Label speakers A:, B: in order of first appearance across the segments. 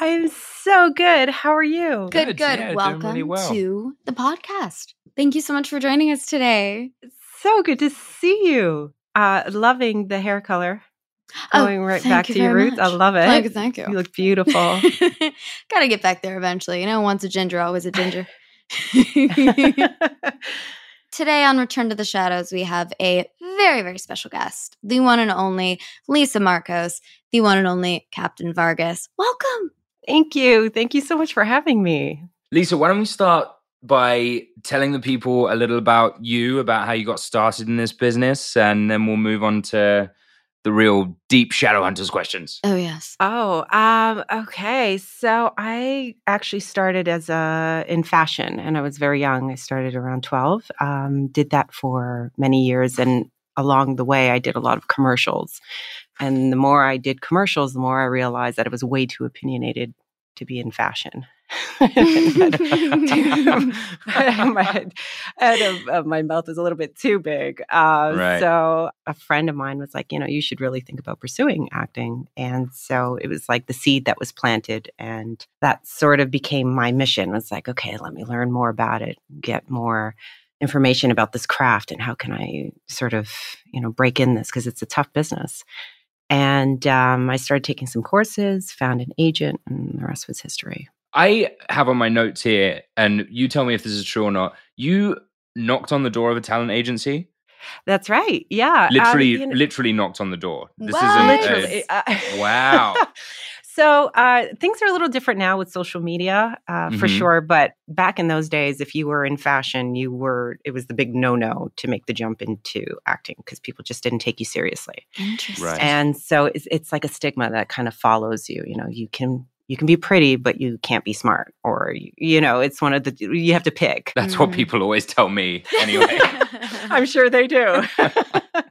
A: I'm so good. How are you?
B: Good,
C: Good,
B: good.
C: yeah,
B: Welcome
C: really well.
B: to the podcast. Thank you so much for joining us today.
A: So good to see you. Uh, loving the hair color. Going right
B: Oh, thank
A: back
B: you
A: to your
B: very
A: roots. I love it.
B: Thank thank you.
A: You look beautiful.
B: Gotta get back there eventually. You know, once a ginger, always a ginger. Today on Return to the Shadows, we have a very, very special guest, the one and only Lisa Marcos, the one and only Captain Vargas. Welcome.
A: Thank you. Thank you so much for having me.
C: Lisa, why don't we start by telling the people a little about you, about how you got started in this business, and then we'll move on to the real deep Shadowhunters questions.
B: Oh, yes.
A: Oh, um, okay. So I actually started as a in fashion, and I was very young. I started around twelve. Um, did that for many years, and along the way, I did a lot of commercials. And the more I did commercials, the more I realized that it was way too opinionated to be in fashion. my head, of my mouth is a little bit too big. Uh,
C: Right.
A: So a friend of mine was like, you know, you should really think about pursuing acting. And so it was like the seed that was planted, and that sort of became my mission. Was like, okay, let me learn more about it, get more information about this craft, and how can I sort of, you know, break in this because it's a tough business. And um, I started taking some courses, found an agent, and the rest was history.
C: I have on my notes here, and you tell me if this is true or not. You knocked on the door of a talent agency.
A: That's right. Yeah. um,
C: Literally,
A: you know-
C: literally knocked on the door. This
B: What?
C: isn't
A: literally.
C: a,
A: uh,
C: Wow.
A: So uh, things are a little different now with social media, uh, for
C: Mhm.
A: sure. But back in those days, if you were in fashion, you were it was the big no no to make the jump into acting because people just didn't take you seriously.
B: Interesting.
C: Right.
A: And so it's, it's like a stigma that kind of follows you. You know, you can you can be pretty, but you can't be smart, or you, you know, it's one of the you have to pick.
C: That's what
B: Mhm.
C: people always tell me. Anyway.
A: I'm sure they do.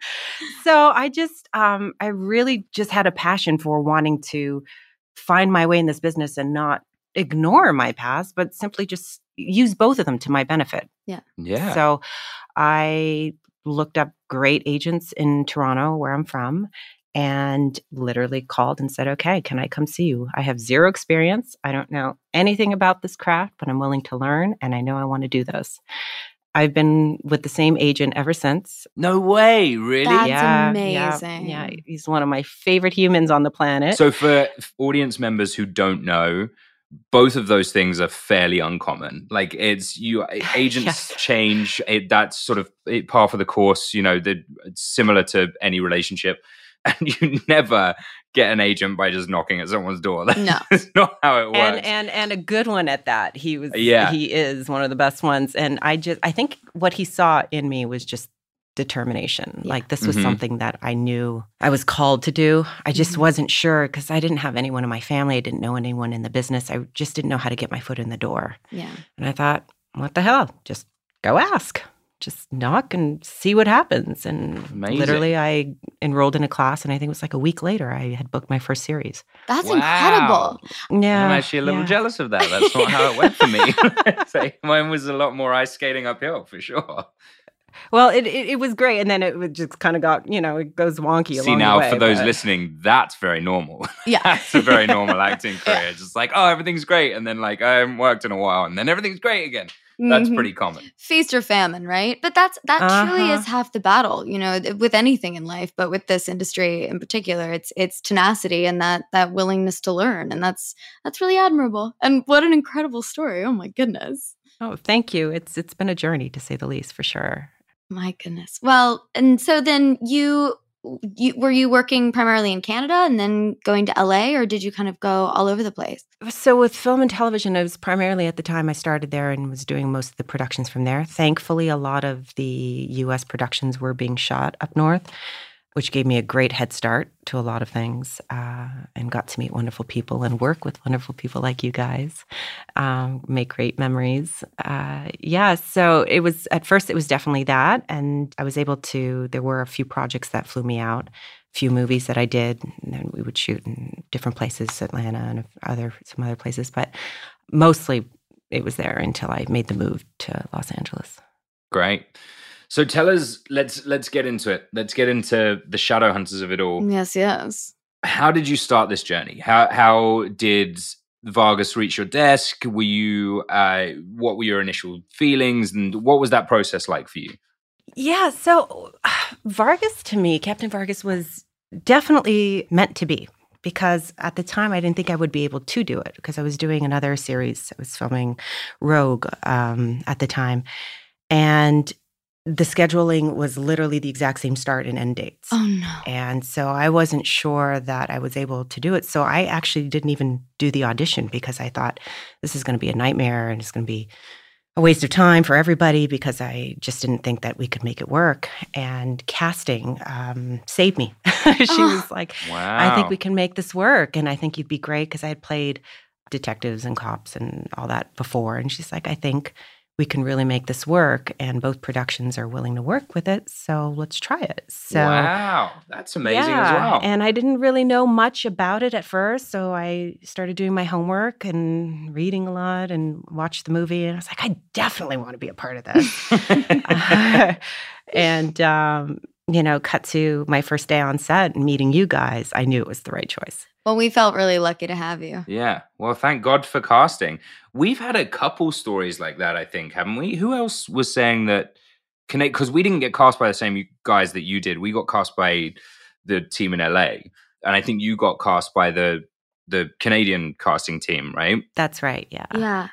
A: so I just, um, I really just had a passion for wanting to find my way in this business and not ignore my past, but simply just use both of them to my benefit.
B: Yeah.
C: Yeah.
A: So I looked up great agents in Toronto, where I'm from, and literally called and said, Okay, can I come see you? I have zero experience. I don't know anything about this craft, but I'm willing to learn and I know I want to do this. I've been with the same agent ever since.
C: no way, really?
B: That's
A: yeah,
B: amazing.
A: Yeah, yeah, he's one of my favorite humans on the planet.
C: So, for audience members who don't know, both of those things are fairly uncommon. Like it's you agents
A: Yes.
C: change. It, that's sort of it, par for the course. You know, the, it's similar to any relationship, and you never get an agent by just knocking at someone's door. That's
B: No.
C: not how it works.
A: and and and a good one at that. He was
C: Yeah.
A: he is one of the best ones and I just I think what he saw in me was just determination.
B: Yeah.
A: Like this was
C: Mhm.
A: something that I knew I was called to do. I just
B: Mhm.
A: wasn't sure cuz I didn't have anyone in my family. I didn't know anyone in the business. I just didn't know how to get my foot in the door.
B: Yeah.
A: And I thought, what the hell? Just go ask. Just knock and see what happens. And
C: Amazing.
A: literally, I enrolled in a class, and I think it was like a week later, I had booked my first series.
B: That's
C: Wow.
B: incredible.
A: Yeah,
C: I'm actually a little
A: yeah.
C: jealous of that. That's not how it went for me. mine was a lot more ice skating uphill for sure.
A: Well, it, it it was great, and then it just kind of got you know it goes wonky.
C: See
A: along the
C: now,
A: way,
C: for those
A: but-
C: listening, that's very normal.
B: Yeah.
C: that's a very normal acting career. Just like, oh, everything's great, and then like I haven't worked in a while, and then everything's great again. That's
B: Mhm.
C: pretty common.
B: feast or famine, right? But that's that truly
A: Uh-huh.
B: is half the battle, you know, with anything in life, but with this industry in particular, it's it's tenacity and that that willingness to learn, and that's that's really admirable. And what an incredible story! Oh my goodness,
A: Oh, thank you. It's it's been a journey to say the least, for sure.
B: my goodness. Well, and so then you. You, were you working primarily in Canada and then going to LA, or did you kind of go all over the place?
A: So with film and television, I was primarily at the time I started there and was doing most of the productions from there. Thankfully, a lot of the U.S. productions were being shot up north, which gave me a great head start to a lot of things, uh, and got to meet wonderful people and work with wonderful people like you guys, um, make great memories. Uh, yeah, so it was at first it was definitely that, and I was able to. There were a few projects that flew me out a few movies that I did, and then we would shoot in different places, Atlanta and other some other places. But mostly, it was there until I made the move to Los Angeles.
C: Great. So tell us, let's let's get into it. Let's get into the Shadowhunters of it all.
B: Yes, yes.
C: How did you start this journey? How how did Vargas reach your desk? Were you uh, what were your initial feelings, and what was that process like for you?
A: Yeah, so Vargas to me, Captain Vargas was definitely meant to be because at the time I didn't think I would be able to do it because I was doing another series. I was filming Rogue um, at the time. And the scheduling was literally the exact same start and end dates.
B: Oh no.
A: And so I wasn't sure that I was able to do it. So I actually didn't even do the audition because I thought this is going to be a nightmare and it's going to be a waste of time for everybody because I just didn't think that we could make it work. And casting um, saved me. she
B: Oh.
A: was like,
C: Wow.
A: I think we can make this work. And I think you'd be great because I had played detectives and cops and all that before. And she's like, I think we can really make this work. And both productions are willing to work with it. So let's try it. So
C: wow, that's amazing as
A: yeah,
C: well.
A: And I didn't really know much about it at first. So I started doing my homework and reading a lot and watched the movie. And I was like, I definitely want to be a part of this. and, um, you know, cut to my first day on set and meeting you guys. I knew it was the right choice.
B: Well, we felt really lucky to have you.
C: yeah. Well, thank God for casting. We've had a couple stories like that, I think, haven't we? Who else was saying that? Connect because we didn't get cast by the same guys that you did. We got cast by the team in LA, and I think you got cast by the the Canadian casting team, right?
A: That's right. Yeah.
B: Yeah.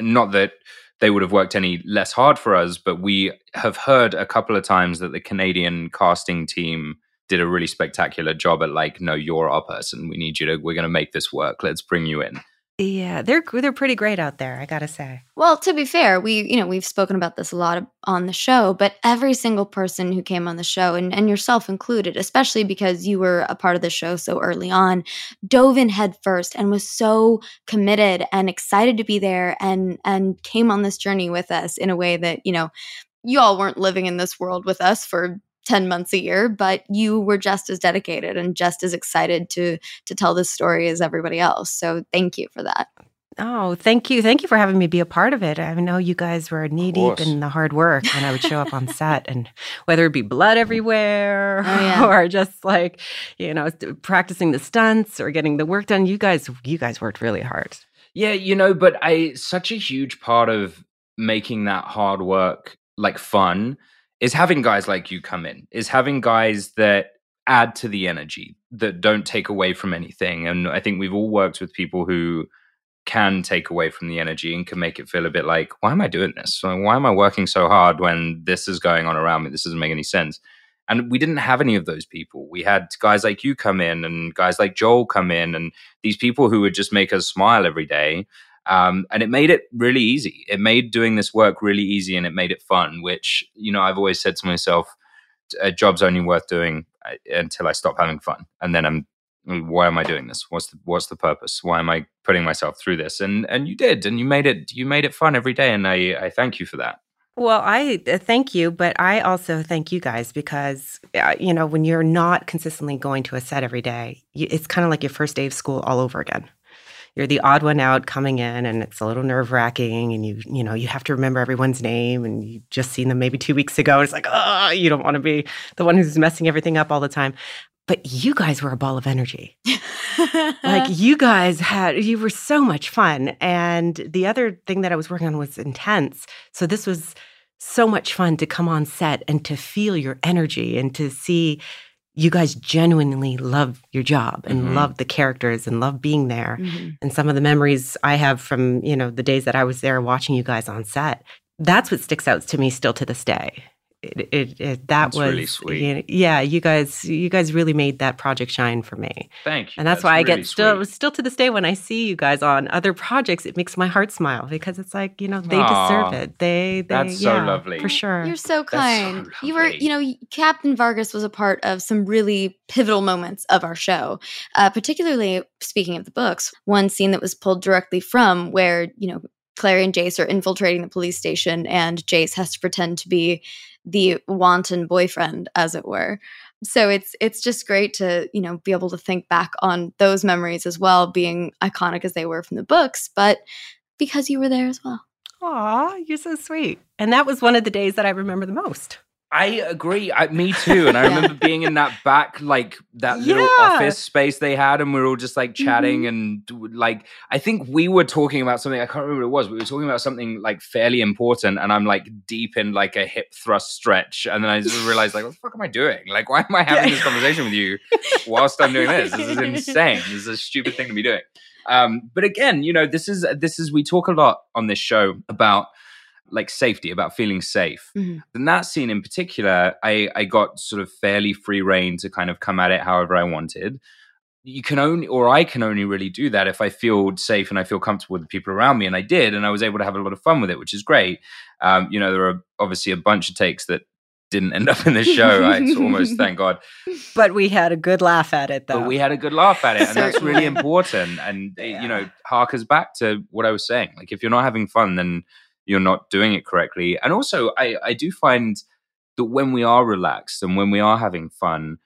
C: not that they would have worked any less hard for us, but we have heard a couple of times that the Canadian casting team did a really spectacular job at like, no, you're our person. We need you to. We're going to make this work. Let's bring you in.
A: Yeah. They're, they're pretty great out there, I got to say.
B: Well, to be fair, we you know we've spoken about this a lot on the show, but every single person who came on the show, and, and yourself included, especially because you were a part of the show so early on, dove in head first and was so committed and excited to be there, and and came on this journey with us in a way that you know you all weren't living in this world with us for 10 months a year but you were just as dedicated and just as excited to to tell this story as everybody else so thank you for that
A: Oh, thank you. Thank you for having me be a part of it. I know you guys were knee deep in the hard work when I would show up on set and whether it be blood everywhere
B: Oh, yeah.
A: or just like, you know, practicing the stunts or getting the work done, you guys you guys worked really hard.
C: Yeah, you know, but I such a huge part of making that hard work like fun is having guys like you come in, is having guys that add to the energy, that don't take away from anything. And I think we've all worked with people who can take away from the energy and can make it feel a bit like, why am I doing this? Why am I working so hard when this is going on around me? This doesn't make any sense. And we didn't have any of those people. We had guys like you come in and guys like Joel come in and these people who would just make us smile every day. Um, and it made it really easy. It made doing this work really easy and it made it fun, which, you know, I've always said to myself, a job's only worth doing uh, until I stop having fun. And then I'm, why am I doing this? What's the, what's the purpose? Why am I putting myself through this? And, and you did, and you made it, you made it fun every day. And I, I thank you for that.
A: Well, I uh, thank you, but I also thank you guys because uh, you know when you're not consistently going to a set every day, it's kind of like your first day of school all over again. You're the odd one out coming in, and it's a little nerve wracking, and you you know you have to remember everyone's name, and you just seen them maybe two weeks ago. and It's like oh, you don't want to be the one who's messing everything up all the time. But you guys were a ball of energy like you guys had you were so much fun and the other thing that i was working on was intense so this was so much fun to come on set and to feel your energy and to see you guys genuinely love your job and
C: Mhm.
A: love the characters and love being there
B: Mhm.
A: and some of the memories i have from you know the days that i was there watching you guys on set that's what sticks out to me still to this day it, it, it that
C: That's
A: was
C: really sweet.
A: you know, yeah you guys you guys really made that project shine for me
C: Thank you.
A: and that's, why I get still
C: sweet.
A: still to this day when I see you guys on other projects, it makes my heart smile because it's like you know they
C: Aw,
A: deserve it. They, they
C: that's so lovely.
A: for sure.
B: You're so
C: so
B: kind. you were, you know, Captain Vargas was a part of some really pivotal moments of our show. Uh, particularly speaking of the books, one scene that was pulled directly from where you know Clary and Jace are infiltrating the police station, and Jace has to pretend to be the wanton boyfriend, as it were. So it's it's just great to you know be able to think back on those memories as well, being iconic as they were from the books, but because you were there as well.
A: Aw, you're so sweet. And that was one of the days that I remember the most.
C: I agree. I, me too. And I remember being in that back, like that little
A: Yeah.
C: office space they had, and we were all just like chatting. And like, I think we were talking about something. I can't remember what it was. But we were talking about something like fairly important. And I'm like deep in like a hip thrust stretch. And then I just realized, like, what the fuck am I doing? Like, why am I having this conversation with you whilst I'm doing this? This is insane. This is a stupid thing to be doing. Um, but again, you know, this is this is we talk a lot on this show about like safety, about feeling safe.
B: Mhm.
C: In that scene in particular, I, I got sort of fairly free reign to kind of come at it however I wanted. You can only, or I can only really do that if I feel safe and I feel comfortable with the people around me. And I did, and I was able to have a lot of fun with it, which is great. Um, you know, there are obviously a bunch of takes that didn't end up in the show. I it's almost, thank God.
A: But we had a good laugh at it though.
C: But we had a good laugh at it, and that's really important. And it, you know, harkers back to what I was saying. Like, if you're not having fun, then you're not doing it correctly. And also, I I do find that when we are relaxed and when we are having fun,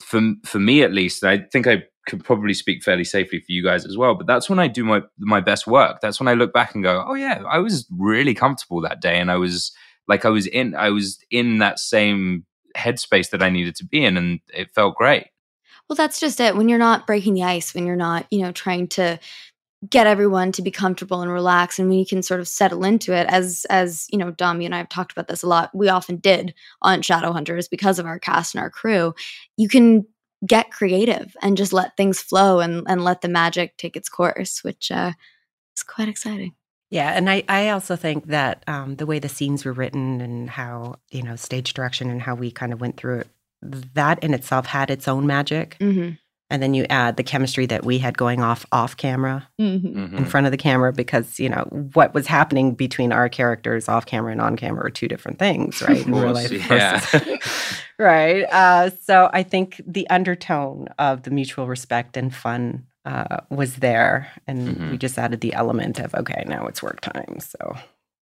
C: for for me at least, I think I could probably speak fairly safely for you guys as well. But that's when I do my my best work. That's when I look back and go, oh yeah, I was really comfortable that day, and I was like I was in I was in that same headspace that I needed to be in, and it felt great.
B: Well, that's just it. When you're not breaking the ice, when you're not, you know, trying to get everyone to be comfortable and relax, and we can sort of settle into it, as as you know, Dom, you and I have talked about this a lot. We often did on Shadowhunters because of our cast and our crew. You can get creative and just let things flow and and let the magic take its course, which uh, is quite exciting.
A: Yeah, and I, I also think that um, the way the scenes were written and how, you know, stage direction and how we kind of went through it, that in itself had its own magic.
B: Mm-hmm.
A: And then you add the chemistry that we had going off off camera
B: Mm-hmm.
A: in
C: Mhm.
A: front of the camera because, you know, what was happening between our characters off camera and on camera are two different things, right?
C: Of course, yeah.
A: right. Uh, so I think the undertone of the mutual respect and fun uh, was there. And
C: Mhm.
A: we just added the element of, okay, now it's work time. So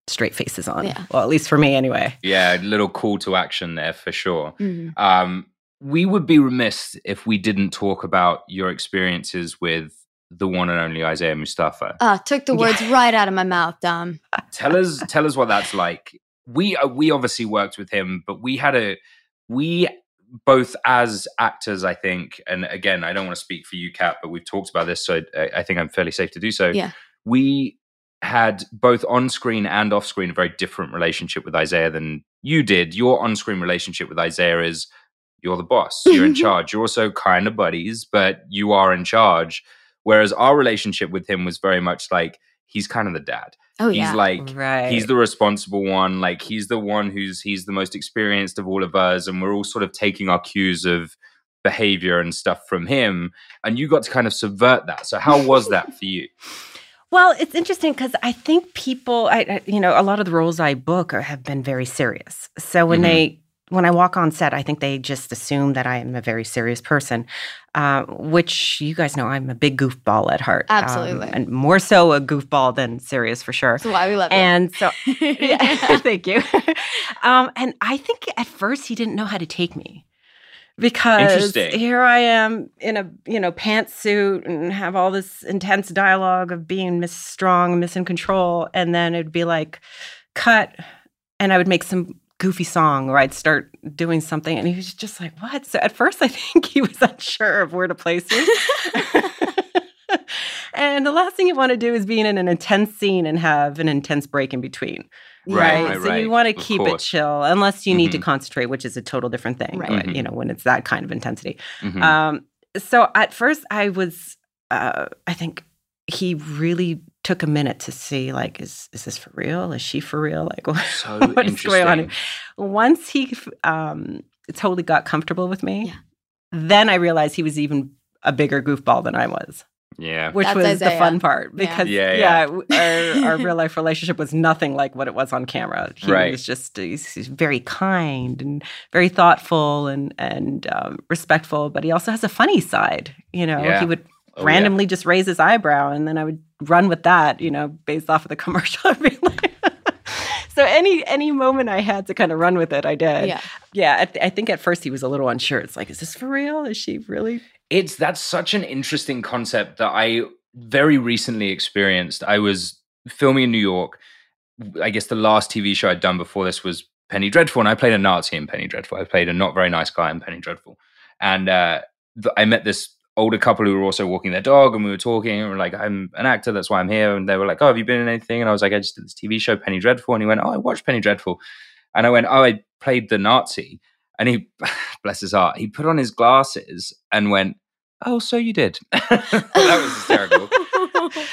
A: straight faces on.
B: Yeah.
A: Well, at least for me anyway.
C: Yeah, a little call to action there for sure.
B: Mm-hmm.
C: Um, we would be remiss if we didn't talk about your experiences with the one and only Isaiah Mustafa.
B: Uh, took the words right out of my mouth, Dom.
C: tell us tell us what that's like. We uh, we obviously worked with him, but we had a we both as actors, I think, and again, I don't want to speak for you, Kat, but we've talked about this, so I, I think I'm fairly safe to do so.
B: Yeah.
C: We had both on screen and off screen a very different relationship with Isaiah than you did. Your on screen relationship with Isaiah is you're the boss, you're in charge. You're also kind of buddies, but you are in charge. Whereas our relationship with him was very much like he's kind of the dad.
B: Oh
C: he's
B: yeah.
C: like
A: right.
C: he's the responsible one. Like he's the one who's he's the most experienced of all of us, and we're all sort of taking our cues of behavior and stuff from him. And you got to kind of subvert that. So how was that for you?
A: Well, it's interesting because I think people, I, I, you know, a lot of the roles I book are, have been very serious. So when
C: Mhm.
A: they, when I walk on set, I think they just assume that I am a very serious person, uh, which you guys know I'm a big goofball at heart. Um,
B: Absolutely.
A: and more so a goofball than serious for sure.
B: That's why we love you.
A: And so, yeah, thank you. um, and I think at first he didn't know how to take me because here I am in a you know pantsuit and have all this intense dialogue of being Miss Strong, Miss in Control, and then it'd be like cut, and I would make some goofy song or I'd start doing something, and he was just like, "What?" So at first, I think he was unsure of where to place me. and the last thing you want to do is be in an intense scene and have an intense break in between.
C: Right,
A: Right. so
C: right.
A: you want to keep it chill unless you need to
C: Mhm.
A: concentrate, which is a total different thing.
B: Right.
A: But,
C: Mhm.
A: you know, when it's that kind of intensity.
C: Mhm.
A: Um, so at first I was uh I think he really took a minute to see like, is is this for real? Is she for real? Like
C: so
A: what is going on? Once he um totally got comfortable with me,
B: Yeah.
A: then I realized he was even a bigger goofball than I was
C: Yeah.
A: which
B: That's
A: was the fun part because
C: Yeah,
A: yeah,
C: yeah.
A: w- our, our real life relationship was nothing like what it was on camera. He
C: Right.
A: was just he's, he's very kind and very thoughtful and and um, respectful, but he also has a funny side. You know,
C: Yeah.
A: he would
C: Oh, yeah.
A: randomly just raise his eyebrow, and then I would run with that. You know, based off of the commercial. Like- so any any moment I had to kind of run with it, I did.
B: yeah.
A: yeah. I, th- I think at first he was a little unsure. It's like, is this for real? Is she really?
C: it's that's such an interesting concept that I very recently experienced. I was filming in New York. I guess the last TV show I'd done before this was Penny Dreadful, and I played a Nazi in Penny Dreadful. I played a not very nice guy in Penny Dreadful, and uh, th- I met this older couple who were also walking their dog, and we were talking, and we are like, "I'm an actor, that's why I'm here." And they were like, "Oh, have you been in anything?" And I was like, "I just did this TV show, Penny Dreadful." And he went, "Oh, I watched Penny Dreadful," and I went, "Oh, I played the Nazi." And he, bless his heart, he put on his glasses and went, "Oh, so you did." that was hysterical.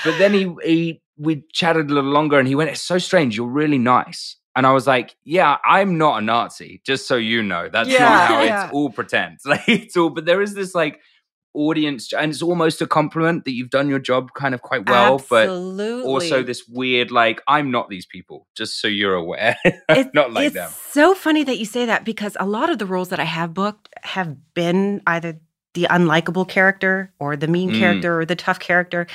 C: But then he he we chatted a little longer, and he went, "It's so strange. You're really nice." And I was like, "Yeah, I'm not a Nazi. Just so you know, that's
A: Yeah,
C: not how
A: yeah.
C: it's all pretend. Like it's all." But there is this like audience, and it's almost a compliment that you've done your job kind of quite well, but also this weird like, "I'm not these people." Just so you're aware,
A: It's-
C: not like
A: it's
C: them.
A: so funny that you say that because a lot of the roles that I have booked have been either the unlikable character or the mean
C: Mm.
A: character or the tough character.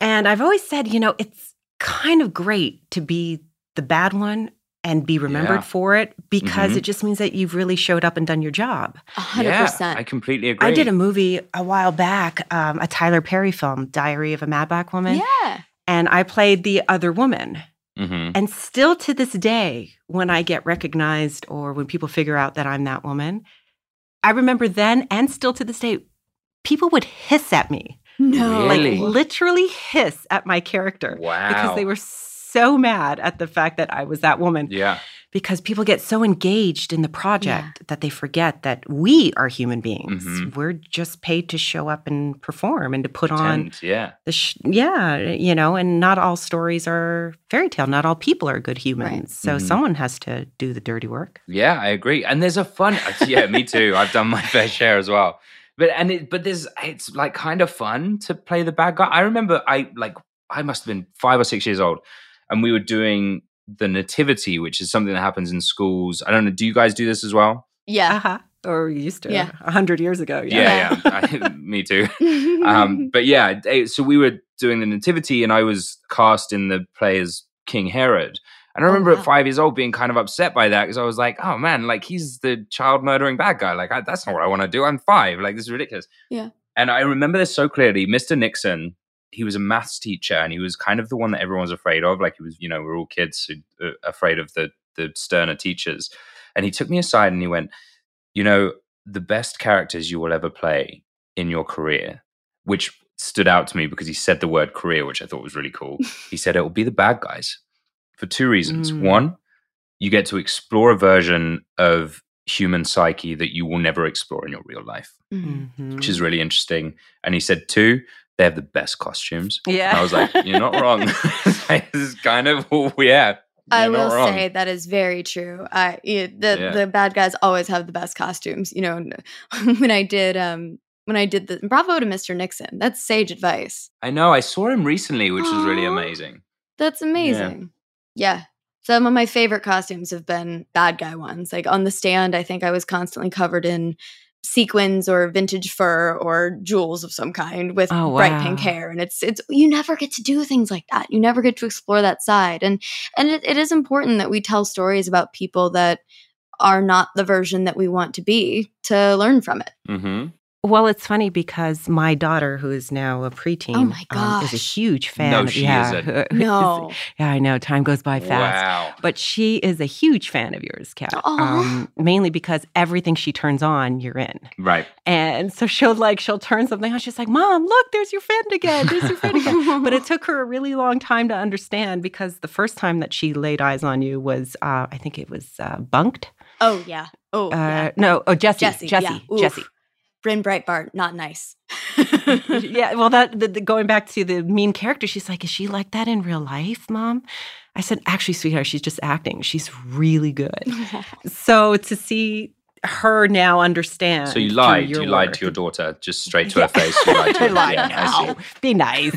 A: And I've always said, you know, it's kind of great to be the bad one and be remembered
C: Yeah.
A: for it because
C: Mhm.
A: it just means that you've really showed up and done your job.
B: A hundred
C: Yeah,
B: percent.
C: I completely agree.
A: I did a movie a while back, um, a Tyler Perry film, Diary of a Mad Black Woman,
B: Yeah.
A: and I played the other woman.
C: Mhm.
A: And still to this day, when I get recognized or when people figure out that I'm that woman, I remember then and still to this day, people would hiss at me.
B: No.
C: Really?
A: Like literally hiss at my character.
C: Wow.
A: Because they were so mad at the fact that I was that woman.
C: Yeah.
A: Because people get so engaged in the project that they forget that we are human beings.
C: Mhm.
A: We're just paid to show up and perform and to put on
C: yeah.
A: the sh- yeah, you know, and not all stories are fairy tale. Not all people are good humans.
B: Right.
A: So
C: Mhm.
A: someone has to do the dirty work.
C: Yeah, I agree. And there's a fun yeah, me too. I've done my fair share as well. But and it but there's it's like kind of fun to play the bad guy. I remember I like I must have been 5 or 6 years old and we were doing the nativity, which is something that happens in schools. I don't know, do you guys do this as well?
B: Yeah.
A: Uh-huh. Or you used to
B: Yeah.
A: a hundred years ago.
C: Yeah, yeah. I, me too. Um, but yeah, eh, so we were doing the nativity, and I was cast in the play as King Herod. And I
B: Oh,
C: remember
B: wow.
C: at five years old being kind of upset by that because I was like, "Oh man, like he's the child murdering bad guy. Like I, that's not what I want to do. I'm five. Like this is ridiculous."
B: Yeah.
C: And I remember this so clearly. Mr. Nixon he was a maths teacher and he was kind of the one that everyone was afraid of. Like he was, you know, we're all kids who, uh, afraid of the the sterner teachers. And he took me aside and he went, you know, the best characters you will ever play in your career, which stood out to me because he said the word career, which I thought was really cool. he said it will be the bad guys for two reasons.
A: Mm.
C: One, you get to explore a version of human psyche that you will never explore in your real life,
A: Mhm.
C: which is really interesting. And he said, two, they have the best costumes.
A: Yeah.
C: And I was like, you're not wrong. this is kind of, yeah.
B: I
C: you're not
B: will
C: wrong.
B: say that is very true. I yeah, the
C: Yeah.
B: the bad guys always have the best costumes. You know, when I did um when I did the bravo to Mr. Nixon. That's sage advice.
C: I know. I saw him recently, which was really amazing.
B: That's amazing. Yeah. Some of my favorite costumes have been bad guy ones. Like on the stand, I think I was constantly covered in sequins or vintage fur or jewels of some kind with
A: Oh,
B: bright pink hair. And it's it's you never get to do things like that. You never get to explore that side. And and it, it is important that we tell stories about people that are not the version that we want to be to learn from it.
C: Mm-hmm.
A: Well, it's funny because my daughter, who is now a preteen,
B: Oh my
A: um, is a huge fan.
C: No,
A: of,
C: she
A: yeah,
C: isn't.
A: who- who is-
B: No.
A: yeah, I know. Time goes by fast.
C: Wow.
A: But she is a huge fan of yours, Kat.
B: Aw.
A: Um, mainly because everything she turns on, you're in.
C: Right.
A: And so she'll like she'll turn something on. She's like, "Mom, look, there's your friend again. There's your friend again." but it took her a really long time to understand because the first time that she laid eyes on you was, uh, I think it was uh, bunked.
B: Oh yeah. Oh
A: Uh,
B: yeah.
A: No, oh Jesse,
B: Jesse,
A: Jesse,
B: yeah.
A: Jesse.
B: Bryn Breitbart, not nice.
A: yeah, well, that the, the, going back to the mean character, she's like, is she like that in real life, mom? I said, actually, sweetheart, she's just acting. She's really good. so to see her now understand.
C: So you lied.
A: your
C: You lied to your daughter just straight to
A: Yeah.
C: her face. You lied to her.
A: lied.
C: Yeah, I.
A: No, be nice.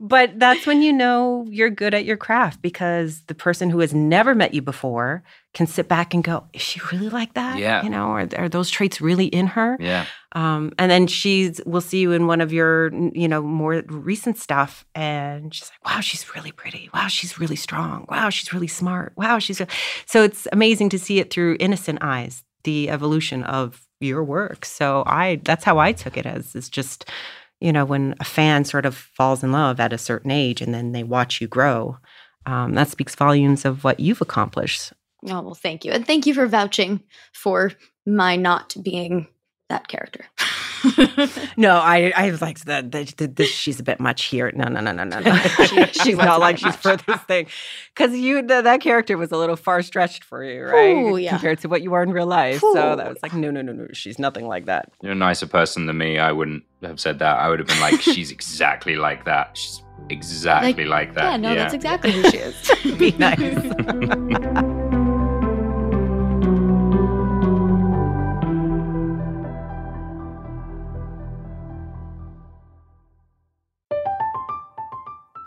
A: but that's when you know you're good at your craft because the person who has never met you before can sit back and go, "Is she really like that?
C: Yeah.
A: you know, are, are those traits really in her?"
C: Yeah.
A: Um, and then she's will see you in one of your you know more recent stuff, and she's like, "Wow, she's really pretty. Wow, she's really strong. Wow, she's really smart. Wow, she's." re-" So it's amazing to see it through innocent eyes, the evolution of your work. So I that's how I took it as is just you know when a fan sort of falls in love at a certain age, and then they watch you grow. Um, that speaks volumes of what you've accomplished.
B: Oh, well, thank you. And thank you for vouching for my not being that character.
A: No, I I was like that. that- that- this- she's a bit much here. No, no, no, no, no. no.
B: She- she
A: she's
B: was
A: not like she's
B: much.
A: this thing, because you that, that character was a little far stretched for you, right?
B: Ooh, yeah.
A: Compared to what you are in real life. So that was like, no, no, no, no. She's nothing like that.
C: You're a nicer person than me. I wouldn't have said that. I would have been like, she's exactly like that. She's exactly like, that.
B: yeah, no, that's exactly who she is.
A: Be nice.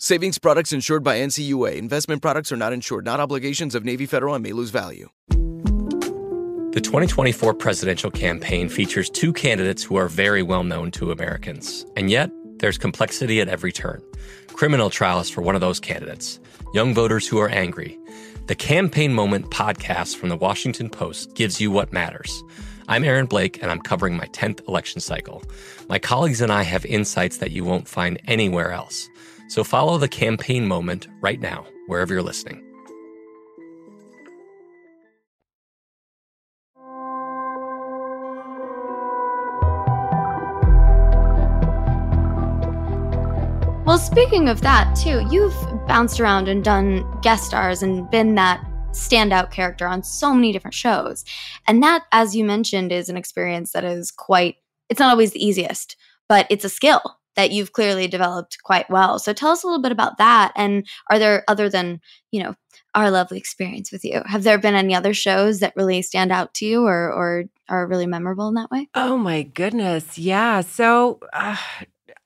D: Savings products insured by NCUA. Investment products are not insured, not obligations of Navy Federal and may lose value.
E: The 2024 presidential campaign features two candidates who are very well known to Americans. And yet, there's complexity at every turn. criminal trials for one of those candidates, young voters who are angry. The Campaign Moment podcast from the Washington Post gives you what matters. I'm Aaron Blake, and I'm covering my 10th election cycle. My colleagues and I have insights that you won't find anywhere else. So follow the Campaign Moment right now, wherever you're listening.
B: Well, speaking of that, too, you've bounced around and done guest stars and been that standout character on so many different shows. And that, as you mentioned, is an experience that is quite, it's not always the easiest, but it's a skill that you've clearly developed quite well. So tell us a little bit about that. And are there, other than, you know, our lovely experience with you, have there been any other shows that really stand out to you or, or are really memorable in that way?
A: Oh my goodness. Yeah. So, uh,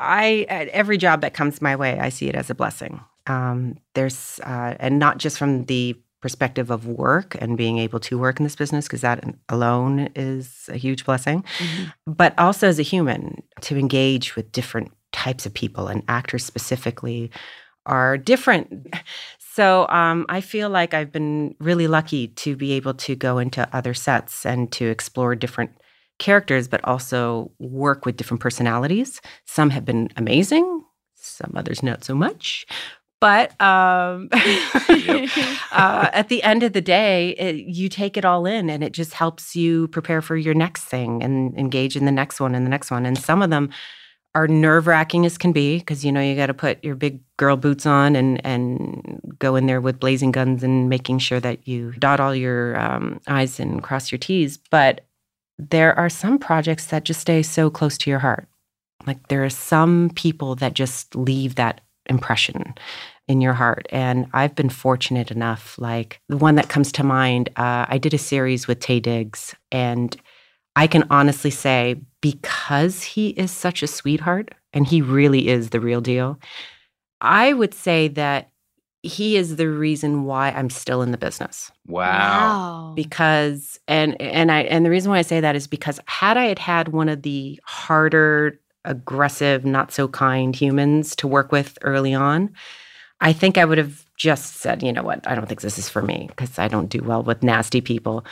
A: I at every job that comes my way, I see it as a blessing. Um, there's uh, and not just from the perspective of work and being able to work in this business because that alone is a huge blessing, mm-hmm. but also as a human to engage with different types of people and actors specifically are different. So um, I feel like I've been really lucky to be able to go into other sets and to explore different characters, but also work with different personalities. Some have been amazing, some others not so much. But um, uh, at the end of the day, it, you take it all in and it just helps you prepare for your next thing and engage in the next one and the next one. And some of them are nerve wracking as can be because you know you got to put your big girl boots on and and go in there with blazing guns and making sure that you dot all your um, I's and cross your T's. But there are some projects that just stay so close to your heart. Like there are some people that just leave that impression in your heart. And I've been fortunate enough. Like the one that comes to mind, uh, I did a series with Taye Diggs, and I can honestly say, because he is such a sweetheart and he really is the real deal, I would say that he is the reason why I'm still in the business.
C: Wow.
A: Because and and I and the reason why I say that is because had I had had one of the harder, aggressive, not so kind humans to work with early on, I think I would have just said, you know what, I don't think this is for me because I don't do well with nasty people.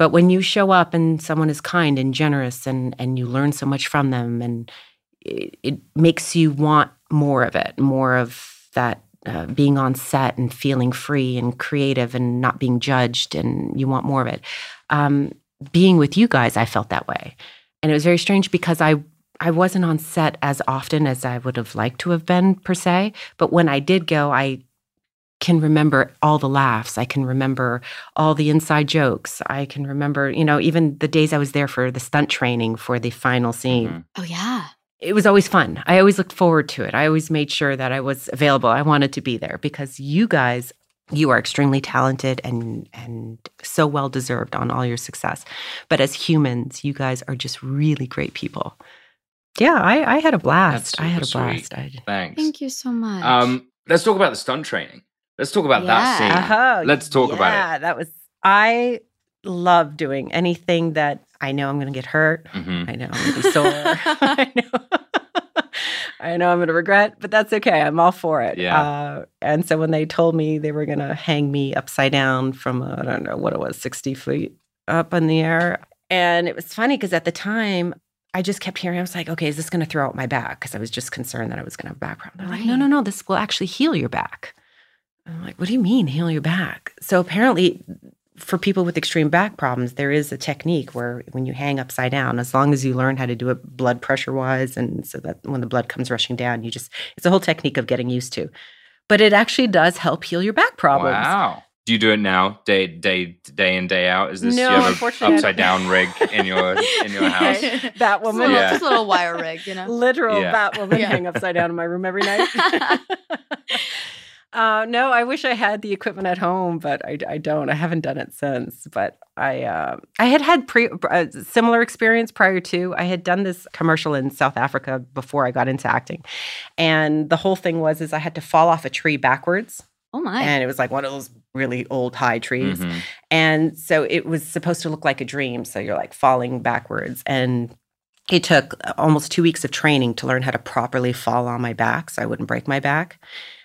A: But when you show up and someone is kind and generous and and you learn so much from them and it, it makes you want more of it, more of that uh, being on set and feeling free and creative and not being judged and you want more of it. Um, being with you guys, I felt that way. And it was very strange because I I wasn't on set as often as I would have liked to have been per se, but when I did go, I can remember all the laughs. I can remember all the inside jokes. I can remember, you know, even the days I was there for the stunt training for the final scene. Mm-hmm.
B: Oh yeah
A: it was always fun. I always looked forward to it. I always made sure that I was available. I wanted to be there because you guys, you are extremely talented and and so well deserved on all your success. But as humans, you guys are just really great people. Yeah, I, I had a blast. I had a blast. I,
C: Thanks.
B: Thank you so much.
C: Um, let's talk about the stunt training. Let's talk about
B: Yeah.
C: that scene.
A: Uh-huh.
C: Let's talk
A: yeah,
C: about it.
A: Yeah, that was I love doing anything that I know I'm going to get hurt.
C: Mhm.
A: I know I'm going to be sore. I know. I know I'm going to regret, but that's okay. I'm all for it.
C: Yeah.
A: Uh, and so when they told me they were going to hang me upside down from, I I don't know what it was, 60 feet up in the air. And it was funny because at the time, I just kept hearing, I was like, okay, is this going to throw out my back? Because I was just concerned that I was going to have a back problem. They're like, no, no, no, this will actually heal your back. I'm like, what do you mean heal your back? So apparently, for people with extreme back problems, there is a technique where when you hang upside down, as long as you learn how to do it blood pressure wise, and so that when the blood comes rushing down, you just, it's a whole technique of getting used to. But it actually does help heal your back problems.
C: Wow. Do you do it now, day day day in day out? Is this
A: No,
C: do you have an
A: unfortunately, I
C: upside down rig in your in your house?
A: Batwoman.
B: Just a little,
C: Yeah.
B: just a little wire rig, you know.
A: Literal
C: Yeah.
A: Batwoman
B: Yeah.
A: hang upside down in my room every night. uh, no, I wish I had the equipment at home, but I, I don't. I haven't done it since. But I uh, I had had pre a similar experience prior to. I had done this commercial in South Africa before I got into acting, and the whole thing was is I had to fall off a tree backwards.
B: Oh my.
A: And it was like one of those really old high trees.
C: Mhm.
A: And so it was supposed to look like a dream. So you're like falling backwards. And it took almost two weeks of training to learn how to properly fall on my back so I wouldn't break my back.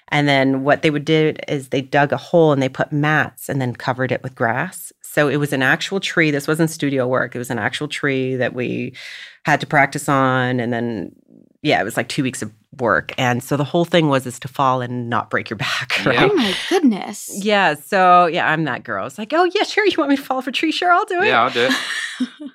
A: And then what they would do is they dug a hole and they put mats and then covered it with grass. So it was an actual tree. This wasn't studio work. It was an actual tree that we had to practice on. And then, yeah, it was like two weeks of work. And so the whole thing was is to fall and not break your back. Right?
B: Oh my goodness.
A: Yeah. So yeah, I'm that girl. It's like, oh yeah, sure. You want me to fall off a tree? Sure, I'll do it.
C: Yeah, I'll do it.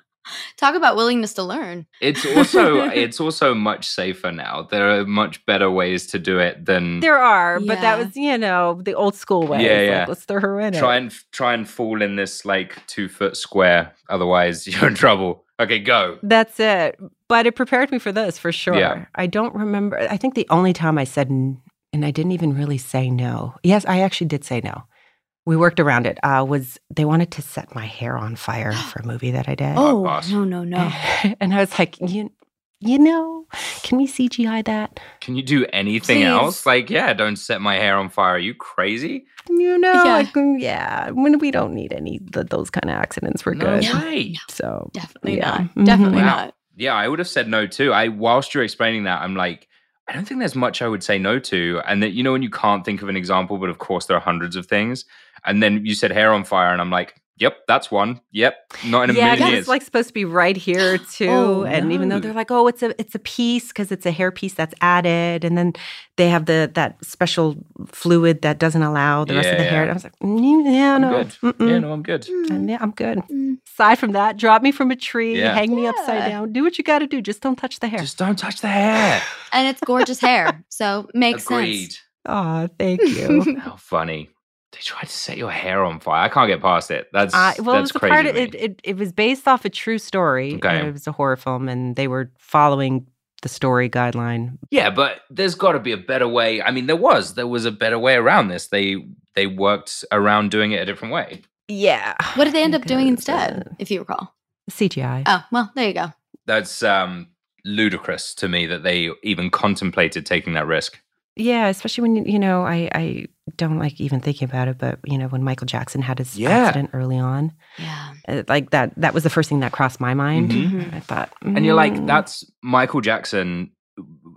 B: Talk about willingness to learn.
C: It's also it's also much safer now. There are much better ways to do it than
A: There are, but that was, you know, the old school way.
C: Yeah,
A: It's like,
C: yeah.
A: let's throw her in
C: try
A: it.
C: and try and fall in this like two foot square. Otherwise, you're in trouble. Okay, go.
A: That's it. But it prepared me for this for sure.
C: Yeah.
A: I don't remember. I think the only time I said, n- and I didn't even really say no. Yes, I actually did say no. We worked around it. Uh, was they wanted to set my hair on fire for a movie that I did?
B: Oh,
C: boss.
B: no, no, no.
A: and I was like, you, you know, can we CGI that?
C: Can you do anything
B: Please.
C: else? Like, yeah, don't set my hair on fire. Are you crazy?
A: You know,
B: Yeah.
A: like, mm, yeah. When we don't need any th- those kind of accidents, we're
C: No
A: good.
C: way.
A: So
B: Definitely
A: yeah.
B: not. Definitely
A: Mhm.
C: Wow.
B: not.
C: Yeah, I would have said no too. I whilst you're explaining that, I'm like, I don't think there's much I would say no to. And that you know when you can't think of an example, but of course there are hundreds of things. And then you said hair on fire, and I'm like, yep, that's one. Yep, not in a
A: yeah,
C: million
A: 'cause
C: years.
A: it's like supposed to be right here too.
B: Oh,
A: and even though they're like, oh, it's a it's a piece because it's a hair piece that's added, and then they have the that special fluid that doesn't allow the rest of the
C: Yeah,
A: hair.
C: yeah.
A: I was like, mm, yeah,
C: I'm
A: no,
C: good. Yeah, no, I'm good.
A: And yeah, I'm good.
B: Mm.
A: Aside from that, drop me from a tree,
C: Yeah.
A: hang me upside down, do what you got to do. Just don't touch the hair.
C: Just don't touch the hair.
B: And it's gorgeous hair. So makes
C: Agreed.
B: sense.
A: oh, thank you.
C: How funny. They tried to set your hair on fire. I can't get past it. That's
A: Uh, well, it
C: that's
A: was a
C: crazy.
A: part of it, it. It was based off a true story.
C: Okay.
A: It was a horror film, and they were following the story guideline.
C: Yeah, but there's got to be a better way. I mean, there was. There was a better way around this. They they worked around doing it a different way.
A: Yeah.
B: What did they end up doing
A: Because, uh,
B: instead, if you recall?
A: CGI.
B: Oh, well, there you go.
C: That's um ludicrous to me that they even contemplated taking that risk.
A: Yeah, especially when you know, I I don't like even thinking about it, but you know, when Michael Jackson had his
C: Yeah.
A: accident early on,
B: Yeah.
A: uh, like that that was the first thing that crossed my mind.
C: Mhm.
A: I thought,
C: And you're like,
A: mm,
C: that's Michael Jackson.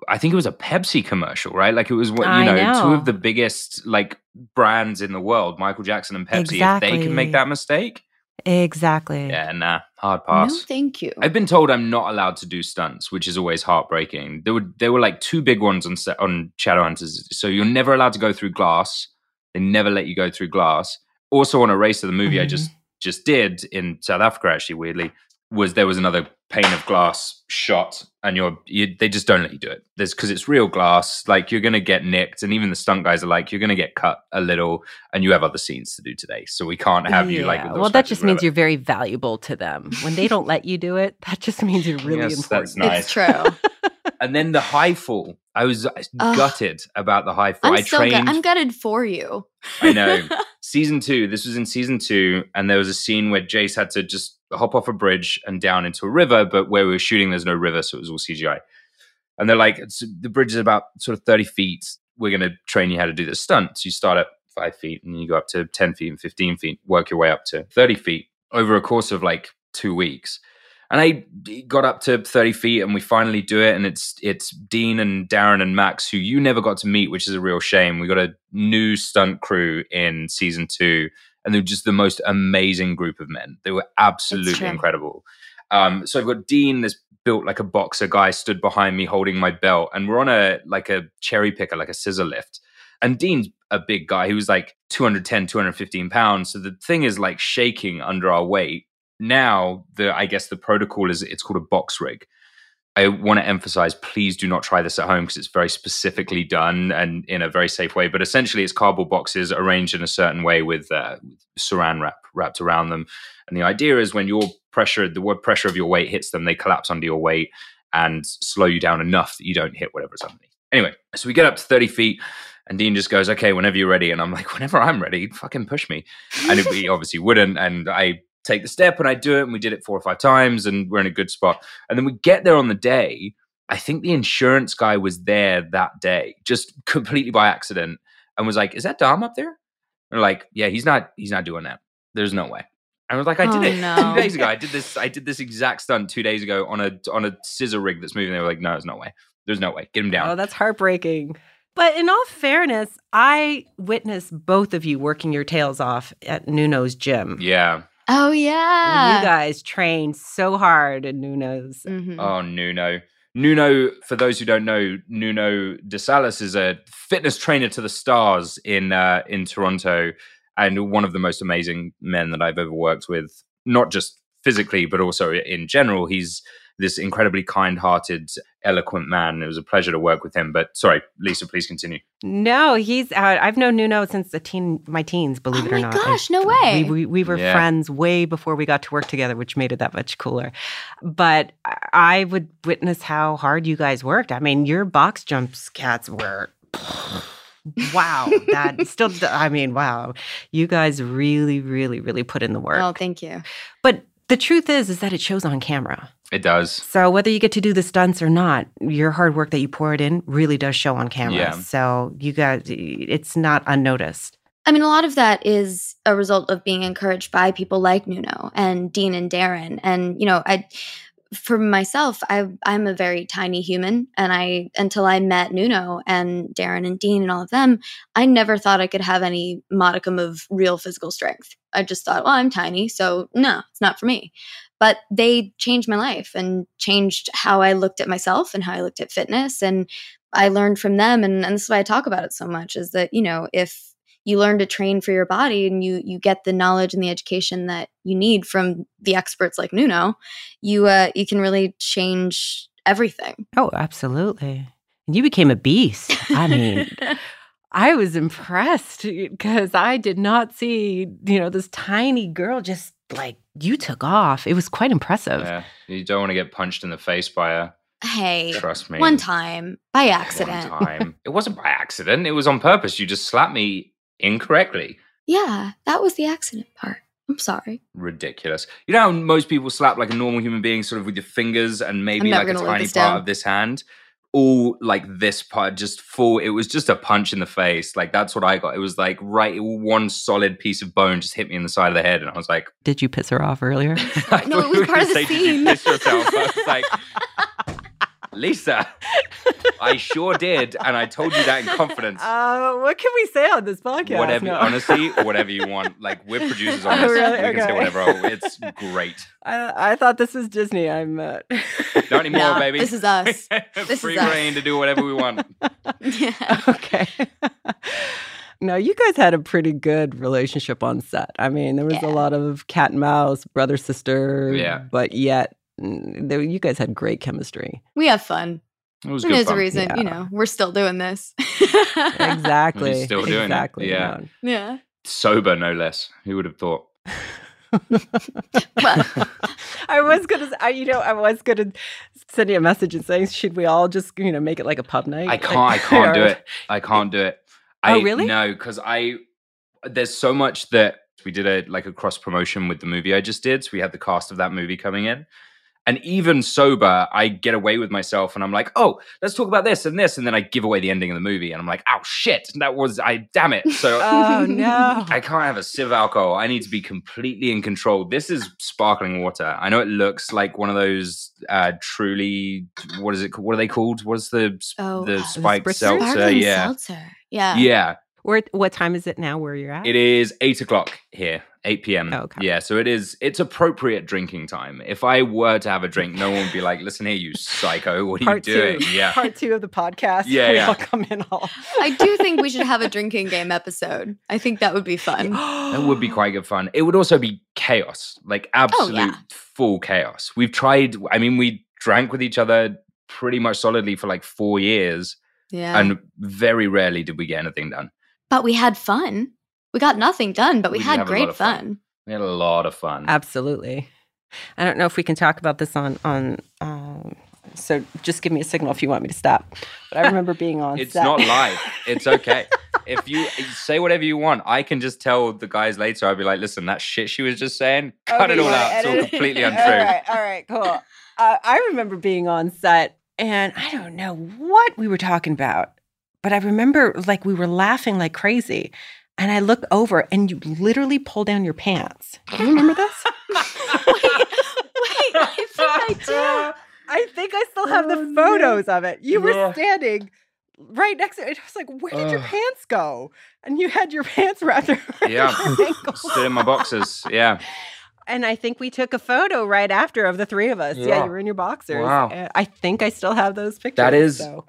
C: I think it was a Pepsi commercial, right? Like it was what you
A: I
C: know, two of the biggest like brands in the world, Michael Jackson and Pepsi. If they can make that mistake,
A: exactly.
C: yeah, nah, hard
B: No,
C: pass.
B: thank you.
C: I've been told I'm not allowed to do stunts, which is always heartbreaking. There were there were like two big ones on set, on Shadowhunters, so you're never allowed to go through glass. They never let you go through glass. Also, on a race of the movie I
A: Mhm.
C: just just did in South Africa, actually, weirdly, was there was another pane of glass shot, and you're you, they just don't let you do it. There's because it's real glass. Like you're gonna get nicked, and even the stunt guys are like, you're gonna get cut a little, and you have other scenes to do today, so we can't have you like.
A: Yeah,
C: with those
A: well, that just means you're very valuable to them. When they don't let you do it, that just means you're really
C: Yes,
A: important.
C: that's nice.
B: It's true.
C: And then the high fall. I was uh,
B: Ugh.
C: gutted about the high fall.
B: I'm
C: I
B: so
C: trained.
B: good. I'm gutted for you.
C: I know. season two. This was in season two, and there was a scene where Jace had to just hop off a bridge and down into a river. But where we were shooting, there's no river, so it was all CGI. And they're like, the bridge is about sort of 30 feet. We're going to train you how to do this stunt. So you start at five feet, and you go up to 10 feet and 15 feet. Work your way up to 30 feet over a course of like two weeks. And I got up to 30 feet and we finally do it. And it's it's Dean and Darren and Max, who you never got to meet, which is a real shame. We got a new stunt crew in season two, and they're just the most amazing group of men. They were absolutely incredible. Um, so I've got Dean, this built like a boxer guy, stood behind me holding my belt, and we're on a like a cherry picker, like a scissor lift. And Dean's a big guy. He was like 210, 215 pounds. So the thing is like shaking under our weight now the i guess the protocol is it's called a box rig i want to emphasize please do not try this at home because it's very specifically done and in a very safe way but essentially it's cardboard boxes arranged in a certain way with uh, saran wrap wrapped around them and the idea is when your pressure the word pressure of your weight hits them they collapse under your weight and slow you down enough that you don't hit whatever's underneath anyway so we get up to 30 feet and Dean just goes, okay, whenever you're ready. And I'm like, whenever I'm ready, fucking push me. And he obviously wouldn't. And I take the step and I do it. And we did it four or five times and we're in a good spot. And then we get there on the day. I think the insurance guy was there that day, just completely by accident, and was like, is that Dom up there? And like, yeah, he's not, he's not doing that. There's no way. I was like, I did
B: Oh,
C: it
B: no.
C: two days ago. I did this. I did this exact stunt two days ago on a on a scissor rig that's moving. They were like, no, there's no way. There's no way. Get him down.
A: Oh, that's heartbreaking. But in all fairness, I witnessed both of you working your tails off at Nuno's gym.
C: yeah.
B: Oh yeah.
A: You guys trained so hard at Nuno's.
B: Mhm.
C: Oh, Nuno. Nuno, for those who don't know, Nuno De Salas is a fitness trainer to the stars in uh, in Toronto, and one of the most amazing men that I've ever worked with. Not just physically, but also in general. He's this incredibly kind-hearted, eloquent man. It was a pleasure to work with him. But sorry, Lisa, please continue.
A: No, he's out. I've known Nuno since the teen, my teens, believe
B: Oh
A: it or
B: my
A: not. I-
B: gosh, no way.
A: We, we, we were
C: Yeah.
A: friends way before we got to work together, which made it that much cooler. But I- I would witness how hard you guys worked. I mean, your box jumps cats were. wow. That still, I mean, wow. You guys really, really, really put in the work.
B: Oh, thank you.
A: But the truth is, is that it shows on camera.
C: It does.
A: So whether you get to do the stunts or not, your hard work that you poured in really does show on camera.
C: Yeah.
A: So you guys, it's not unnoticed.
B: I mean, a lot of that is a result of being encouraged by people like Nuno and Dean and Darren. And, you know, I, for myself, I, I'm a very tiny human. And I, until I met Nuno and Darren and Dean and all of them, I never thought I could have any modicum of real physical strength. I just thought, well, I'm tiny. So no, it's not for me. But they changed my life and changed how I looked at myself and how I looked at fitness. And I learned from them. And, and this is why I talk about it so much is that, you know, if, you learn to train for your body and you you get the knowledge and the education that you need from the experts like Nuno, you uh, you can really change everything.
A: Oh, absolutely. And you became a beast. I mean, I was impressed because I did not see, you know, this tiny girl just like you took off. It was quite impressive.
C: Yeah. You don't want to get punched in the face by a.
B: hey,
C: Trust me.
B: one time by accident.
C: One time. it wasn't by accident. It was on purpose. You just slapped me incorrectly.
B: Yeah, that was the accident part. I'm sorry.
C: ridiculous. You know how most people slap like a normal human being, sort of with your fingers and maybe like a tiny part
B: down.
C: of this hand, all like this part just full. It was just a punch in the face. Like that's what I got. It was like right, one solid piece of bone just hit me in the side of the head, and I was like,
A: Did you piss her off earlier?
B: No, it was part of the
C: say, "Did you
B: scene."
C: piss yourself?" I was like. Lisa, I sure did, and I told you that in confidence.
A: Uh, what can we say on this podcast?
C: whatever,
A: No.
C: honestly, whatever you want. Like we're producers on
A: Oh,
C: this.
A: really?
C: We can say whatever. Oh, it's great.
A: I, I thought this was Disney. I'm uh,
C: Not anymore,
B: Nah,
C: baby.
B: this is us. This
C: Free
B: is us.
C: reign to do whatever we want.
B: yeah.
A: okay. no, you guys had a pretty good relationship on set. I mean, there was
B: Yeah.
A: a lot of cat and mouse, brother sister.
C: Yeah.
A: But yet, there, you guys had great chemistry.
B: We have fun.
C: It was
B: And
C: good
B: there's a
C: fun.
B: reason, you know, we're still doing this.
A: Exactly.
C: still doing it,
A: exactly.
C: yeah.
A: man.
B: yeah.
C: Sober, no less. Who would have thought?
B: Well,
A: I was gonna, I, you know, I was gonna send you a message and saying, should we all just, you know, make it like a pub night?
C: I can't. I can't do it. I can't do it.
A: Oh,
C: I,
A: really?
C: No, because I. There's so much that we did a like a cross promotion with the movie I just did. So we had the cast of that movie coming in, and even sober, I get away with myself, and I'm like, oh, let's talk about this and this, and then I give away the ending of the movie, and I'm like, oh shit, that was I. Damn it. So.
A: Oh no!
C: I can't have a sieve of alcohol. I need to be completely in control. This is sparkling water. I know it looks like one of those uh truly what is it? What are they called? What's the
B: Oh,
C: the
B: uh,
C: spiked seltzer? Yeah.
B: seltzer. Yeah.
C: Yeah.
A: Where, what time is it now? Where you're at?
C: It is eight o'clock here, eight p.m.
A: Oh, okay.
C: Yeah, so it is. It's appropriate drinking time. If I were to have a drink, no one would be like, "Listen here, you psycho, what are
A: Part
C: you doing?"
A: two.
C: Yeah,
A: Part two of the podcast.
C: Yeah,
A: We
C: yeah.
A: all come in all.
B: I do think we should have a drinking game episode. I think that would be fun.
C: That would be quite good fun. It would also be chaos, like oh, absolute
B: yeah.
C: full chaos. We've tried, I mean, we drank with each other pretty much solidly for like four years,
B: Yeah.
C: and very rarely did we get anything done.
B: But we had fun. We got nothing done, but we,
C: We
B: had
C: have a lot
B: great
C: fun.
B: fun.
C: We had a lot of fun.
A: Absolutely. I don't know if we can talk about this on on. Um, so just give me a signal if you want me to stop. But I remember being on.
C: It's
A: set.
C: not live. It's okay. if you say whatever you want, I can just tell the guys later. I'll be like, listen, that shit she was just saying, cut
A: Okay,
C: it all
A: you wanna
C: out. It's all completely untrue.
A: All right, all right, cool. Uh, I remember being on set, and I don't know what we were talking about, but I remember like we were laughing like crazy. And I look over and you literally pull down your pants. Do you remember this?
B: Wait, I think I do.
A: I think I still have
C: Oh,
A: the photos of it. You were
C: Yeah.
A: standing right next to it. I was like, where did your pants go? And you had your pants wrapped around
C: Yeah.
A: your ankles.
C: Stood in my boxes. Yeah.
A: And I think we took a photo right after of the three of us. Yeah,
C: Yeah.
A: you were in your boxers.
C: Wow.
A: I think I still have those pictures.
C: That is
A: so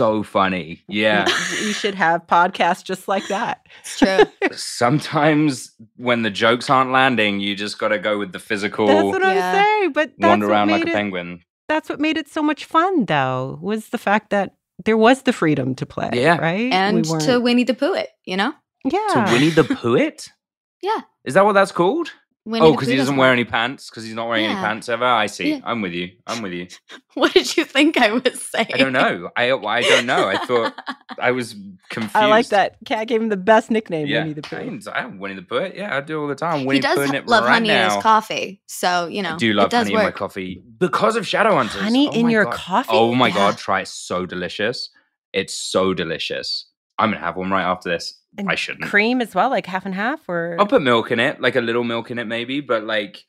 C: so funny. Yeah.
A: we should have podcasts just like that.
B: It's true.
C: Sometimes when the jokes aren't landing, you just got to go with the physical
A: That's what
B: Yeah.
A: I'm saying. But that's
C: wander around
A: made
C: like a penguin.
A: That's what made it so much fun, though, was the fact that there was the freedom to play.
C: Yeah.
A: Right.
B: And
A: We
B: to Winnie the Pooh it, you know?
A: yeah.
C: To Winnie the Pooh it?
B: Yeah.
C: Is that what that's called?
B: Winnie
C: oh, because he doesn't
B: doesn't
C: wear
B: wear-
C: any pants. Because he's not wearing any pants ever. I see.
B: Yeah.
C: I'm with you. I'm with you.
B: What did you think I was saying?
C: I don't know. I I don't know. I thought I was confused.
A: I like that. Kat gave him the best nickname,
C: Yeah,
A: Winnie the Pooh.
C: I can- I am Winnie the Pooh. Yeah, I do all the time. Winnie
B: he does
C: Poohing
B: love
C: right
B: honey in his coffee. So, you know,
C: I do love
B: it does
C: honey in my coffee because of Shadowhunters.
A: Honey
C: Oh
A: in your
C: God.
A: coffee?
C: Oh my
B: Yeah.
C: god, try it. So delicious. It's so delicious. I'm gonna have one right after this.
A: And
C: I shouldn't.
A: Cream as well, like half and half, or
C: I'll put milk in it, like a little milk in it, maybe, but like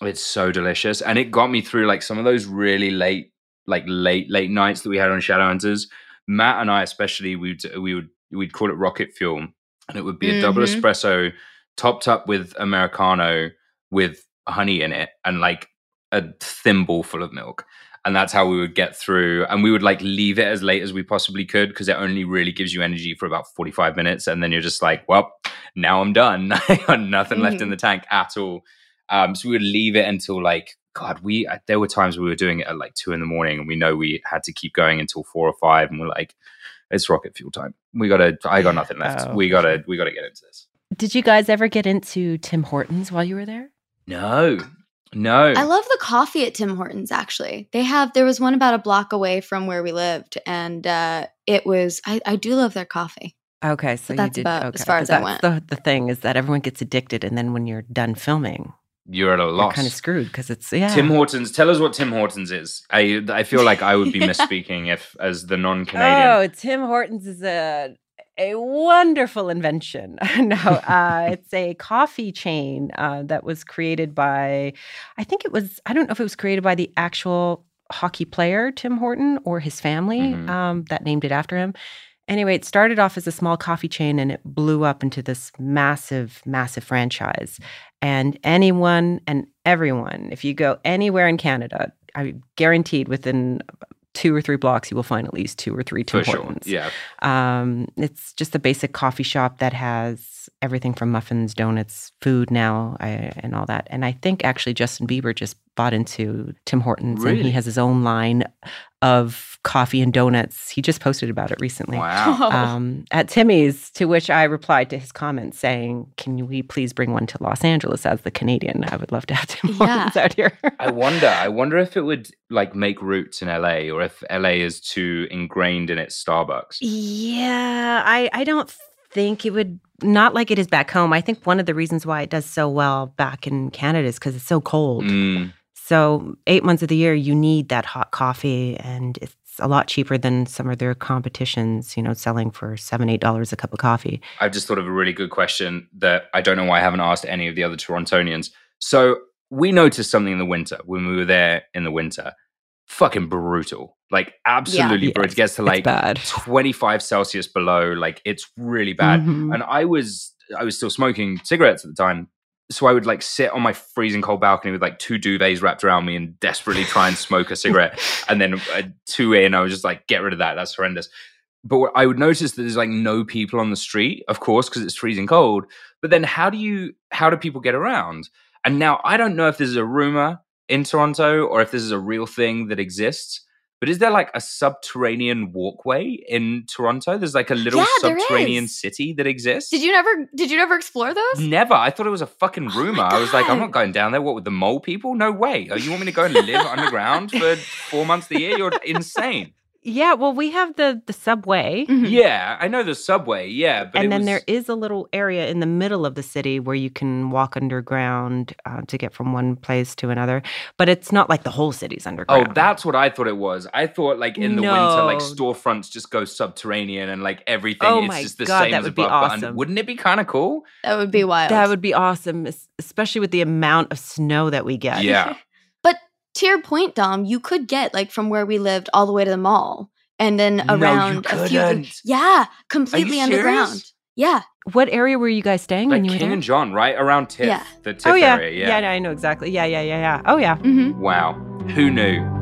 C: it's so delicious. And it got me through like some of those really late, like late, late nights that we had on Shadowhunters. Matt and I, especially, we'd we would we'd call it rocket fuel, and it would be a double
B: Mhm.
C: espresso topped up with Americano with honey in it and like a thimble full of milk. And that's how we would get through. And we would like leave it as late as we possibly could because it only really gives you energy for about 45 minutes. And then you're just like, well, now I'm done. I got nothing left in the tank at all. Um, so we would leave it until like, God, we, there were times we were doing it at like two in the morning and we know we had to keep going until four or five. And we're like, it's rocket fuel time. We gotta, I got nothing left.
A: Oh,
C: we gotta, we gotta get into this.
A: Did you guys ever get into Tim Hortons while you were there?
C: No, no.
B: I love the coffee at Tim Hortons actually. They have there was one about a block away from where we lived and uh it was I, I do love their coffee.
A: Okay, so
B: that's
A: you did.
B: about as
A: okay,
B: far
A: 'cause
B: as I
A: that's The, the thing is that everyone gets addicted, and then when you're done filming,
C: You're at a
A: you're
C: loss.
A: kind of screwed because it's yeah.
C: Tim Hortons. Tell us what Tim Hortons is. I I feel like I would be misspeaking if as the non-Canadian.
A: Oh, Tim Hortons is a a wonderful invention. no, uh, it's a coffee chain uh, that was created by, I think it was, I don't know if it was created by the actual hockey player Tim Horton or his family
C: Mhm.
A: um, that named it after him. Anyway, it started off as a small coffee chain and it blew up into this massive, massive franchise. And anyone and everyone, if you go anywhere in Canada, I guaranteed within two or three blocks, you will find at least two or three Tim
C: for sure. Yeah.
A: Um, it's just a basic coffee shop that has everything from muffins, donuts, food now, I, and all that. And I think actually Justin Bieber just bought into Tim Hortons, and he has his own line of coffee and donuts. He just posted about it recently.
C: Wow.
A: Um, at Timmy's, to which I replied to his comments saying, "Can we please bring one to Los Angeles as the Canadian? I would love to have Tim
B: Yeah.
A: Hortons out here."
C: I wonder. I wonder if it would like make roots in LA, or if LA is too ingrained in its Starbucks.
A: Yeah, I I don't think it would not like it is back home. I think one of the reasons why it does so well back in Canada is because it's so cold.
C: Mm,
A: So eight months of the year, you need that hot coffee, and it's a lot cheaper than some of their competitions. You know, selling for seven, eight dollars a cup of coffee.
C: I've just thought of a really good question that I don't know why I haven't asked any of the other Torontonians. So we noticed something in the winter when we were there in the winter. Fucking brutal. Like absolutely
A: Yeah,
C: brutal. It gets to like
A: bad.
C: 25 Celsius below. Like it's really bad.
A: Mhm.
C: And I was I was still smoking cigarettes at the time. So I would like sit on my freezing cold balcony with like two duvets wrapped around me and desperately try and smoke a cigarette. and then uh, two in, I was just like, get rid of that. That's horrendous. But what I would notice that there's like no people on the street, of course, because it's freezing cold. But then how do you how do people get around? And now I don't know if this is a rumor in Toronto or if this is a real thing that exists. But is there like a subterranean walkway in Toronto? There's like a little
B: Yeah,
C: subterranean city that exists.
B: Did you never did you never explore those?
C: Never. I thought it was a fucking
B: Oh
C: rumor. I was like, I'm not going down there. What with the mole people? No way. Oh, You want me to go and live underground for four months a year? You're insane.
A: Yeah, well, we have the the subway.
C: Yeah, I know the subway. Yeah, but
A: and
C: it
A: then
C: was,
A: there is a little area in the middle of the city where you can walk underground uh, to get from one place to another. But it's not like the whole city's underground.
C: Oh, that's what I thought it was. I thought like in the winter, like storefronts just go subterranean and like everything.
A: Oh
C: it's
A: my
C: just the
A: God,
C: same
A: that
C: as
A: would be
C: above. but under-
A: awesome.
C: Wouldn't it be kind of cool?
B: That would be wild.
A: That would be awesome, especially with the amount of snow that we get.
C: Yeah.
B: But to your point, Dom, you could get like from where we lived all the way to the mall and then
C: No, you
B: around a few.
C: couldn't.
B: Yeah, completely underground.
C: serious?
B: Yeah.
A: What area were you guys staying in?
C: Like
A: when you were
C: King
A: there?
C: and John, right around Tiff,
B: Yeah.
C: the Tiff
A: oh yeah.
C: area. Yeah.
A: yeah, I know exactly. Yeah, yeah, yeah, yeah. Oh yeah.
B: Mm-hmm.
C: Wow. Who knew?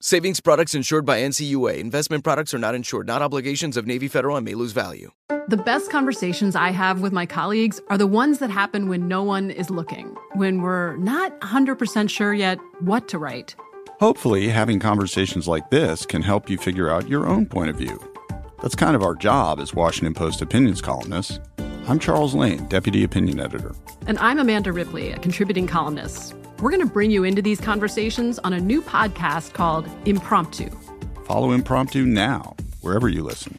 D: Savings products insured by NCUA. Investment products are not insured, not obligations of Navy Federal and may lose value.
F: The best conversations I have with my colleagues are the ones that happen when no one is looking, when we're not 100% sure yet what to write.
G: Hopefully, having conversations like this can help you figure out your own point of view. That's kind of our job as Washington Post opinions columnists. I'm Charles Lane, Deputy Opinion Editor.
F: And I'm Amanda Ripley, a contributing columnist. We're going to bring you into these conversations on a new podcast called Impromptu.
G: Follow Impromptu now, wherever you listen.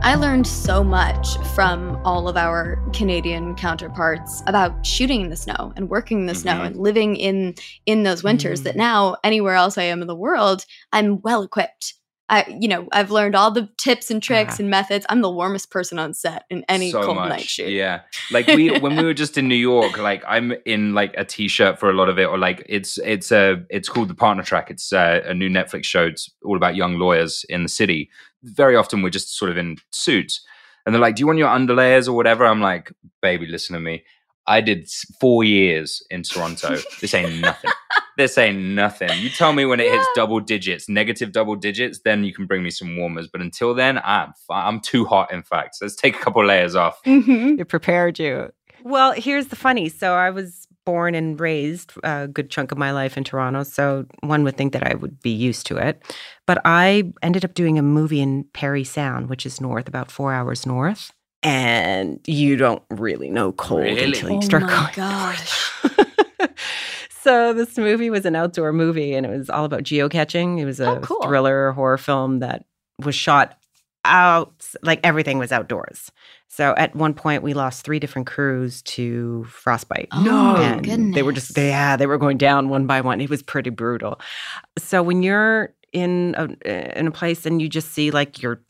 B: I learned so much from all of our Canadian counterparts about shooting in the snow and working in the snow
C: Mhm.
B: and living in in those winters that now anywhere else I am in the world, I'm well equipped. I you know, I've learned all the tips and tricks
C: Ah.
B: and methods. I'm the warmest person on set in any
C: so
B: cold
C: much.
B: night shoot.
C: Yeah. Like we when we were just in New York, like I'm in like a t-shirt for a lot of it, or like it's it's a it's called the Partner Track. It's uh, a new Netflix show. It's all about young lawyers in the city. Very often we're just sort of in suits, and they're like, "Do you want your underlayers or whatever?" I'm like, "Baby, listen to me. I did four years in Toronto. this ain't nothing." This ain't nothing. You tell me when it hits double digits, negative double digits, then you can bring me some warmers. But until then, I'm I'm too hot. In fact, so let's take a couple layers off.
B: Mm-hmm.
A: It prepared you. Well, here's the funny. So I was born and raised a good chunk of my life in Toronto. So one would think that I would be used to it. But I ended up doing a movie in Parry Sound, which is north, about four hours north. And you don't really know cold
C: Really?
A: until you
B: Oh
A: start
B: my
A: going.
B: gosh.
A: so this movie was an outdoor movie and it was all about geocaching. It was a
B: Oh, cool.
A: thriller horror film that was shot out like everything was outdoors. So at one point we lost three different crews to frostbite.
B: Oh, my
A: and they were just
B: goodness.
A: yeah, they were going down one by one. It was pretty brutal. So when you're in a in a place and you just see like your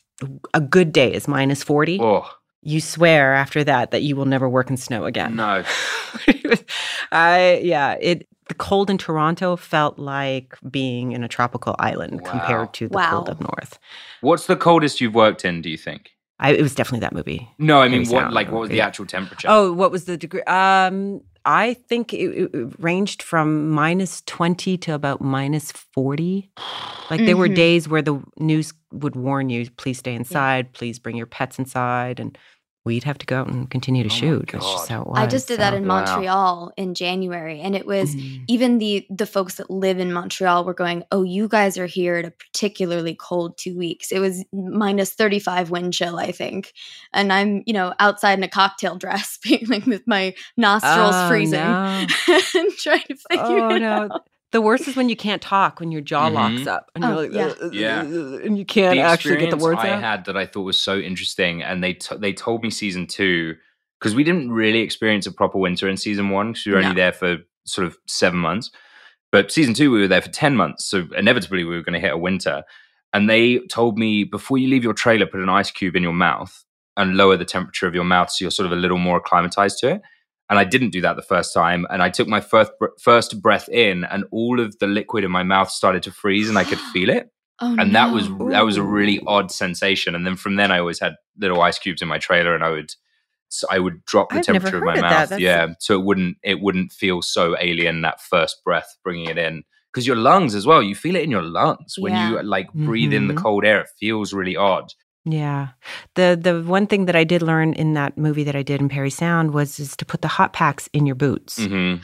A: a good day is minus 40,
C: Oh
A: you swear after that that you will never work in snow again.
C: no!
A: I yeah, it the cold in Toronto felt like being in a tropical island
C: Wow.
A: compared to the cold
B: Wow.
A: up north.
C: What's the coldest you've worked in? Do you think?
A: I, it was definitely that movie.
C: No, I mean, what
A: Sound,
C: like what was the actual temperature?
A: Oh, what was the degree? Um, I think it, it- it ranged from minus 20 to about minus 40. Like there were
B: Mhm.
A: days where the news would warn you, please stay inside, please bring your pets inside. And we'd have to go out and continue to shoot. That's just how it was.
B: I just did that in Montreal in January, and it was
A: Mm.
B: even the the folks that live in Montreal were going, "Oh, you guys are here at a particularly cold two weeks." It was minus thirty five wind chill, I think, and I'm you know outside in a cocktail dress, being like with my nostrils
A: Oh,
B: freezing,
A: no.
B: and trying to figure
A: Oh,
B: it
A: no.
B: out.
A: The worst is when you can't talk, when your jaw locks
C: Mhm.
A: up and
B: Oh,
A: you're like,
B: yeah.
A: "Uh, uh,
C: Yeah.
A: uh," and you can't
C: the
A: actually get the
C: experience
A: words
C: I
A: out.
C: had that I thought was so interesting, and they t- they told me season two because we didn't really experience a proper winter in season one because we were
A: No.
C: only there for sort of seven months, but season two we were there for ten months, so inevitably we were going to hit a winter. And they told me before you leave your trailer, put an ice cube in your mouth and lower the temperature of your mouth so you're sort of a little more acclimatized to it. And I didn't do that the first time. And I took my first br- first breath in, and all of the liquid in my mouth started to freeze, and I could feel it
B: Oh,
C: and that was
B: no.
C: that was a really odd sensation. And then from then, I always had little ice cubes in my trailer, and I would so I would drop the
A: I've
C: temperature of my
A: of
C: mouth,
A: That's-
C: yeah, so it wouldn't it wouldn't feel so alien that first breath bringing it in because your lungs as well. You feel it in your lungs when you like breathe in the
A: Mhm.
C: cold air. It feels really odd.
A: Yeah. The the one thing that I did learn in that movie that I did in Parry Sound was is to put the hot packs in your boots.
C: hmm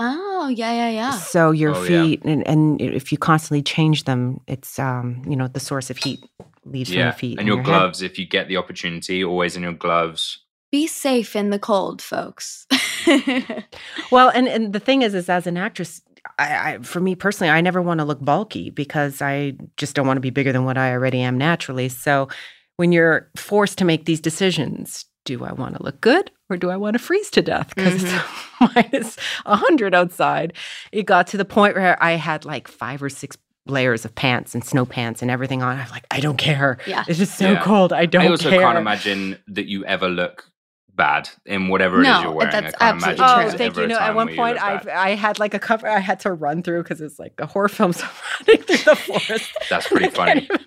B: Oh yeah, yeah, yeah.
A: So your
C: Oh, yeah.
A: feet and, and if you constantly change them, it's um, you know, the source of heat leaves from your feet.
C: and your
A: head.
C: gloves if you get the opportunity, always in your gloves.
B: Be safe in the cold, folks.
A: Well, and and the thing is, is as an actress, I, I for me personally, I never want to look bulky because I just don't want to be bigger than what I already am naturally. So when you're forced to make these decisions, do I want to look good or do I want to freeze to death because it's mm-hmm. minus hundred outside? It got to the point where I had like five or six layers of pants and snow pants and everything on. I'm like, I don't care.
B: Yeah.
A: It's just so
C: Yeah.
A: cold. I don't care.
C: I also
A: care.
C: can't imagine that you ever look bad in whatever it is you're wearing.
B: that's
C: I can't
B: absolutely
C: imagine
A: Oh,
B: true.
C: there's
A: thank you. No, at one point, I. I had like a cover I had to run through because it's like a horror film. So I'm running through the forest.
C: That's pretty funny.
A: even-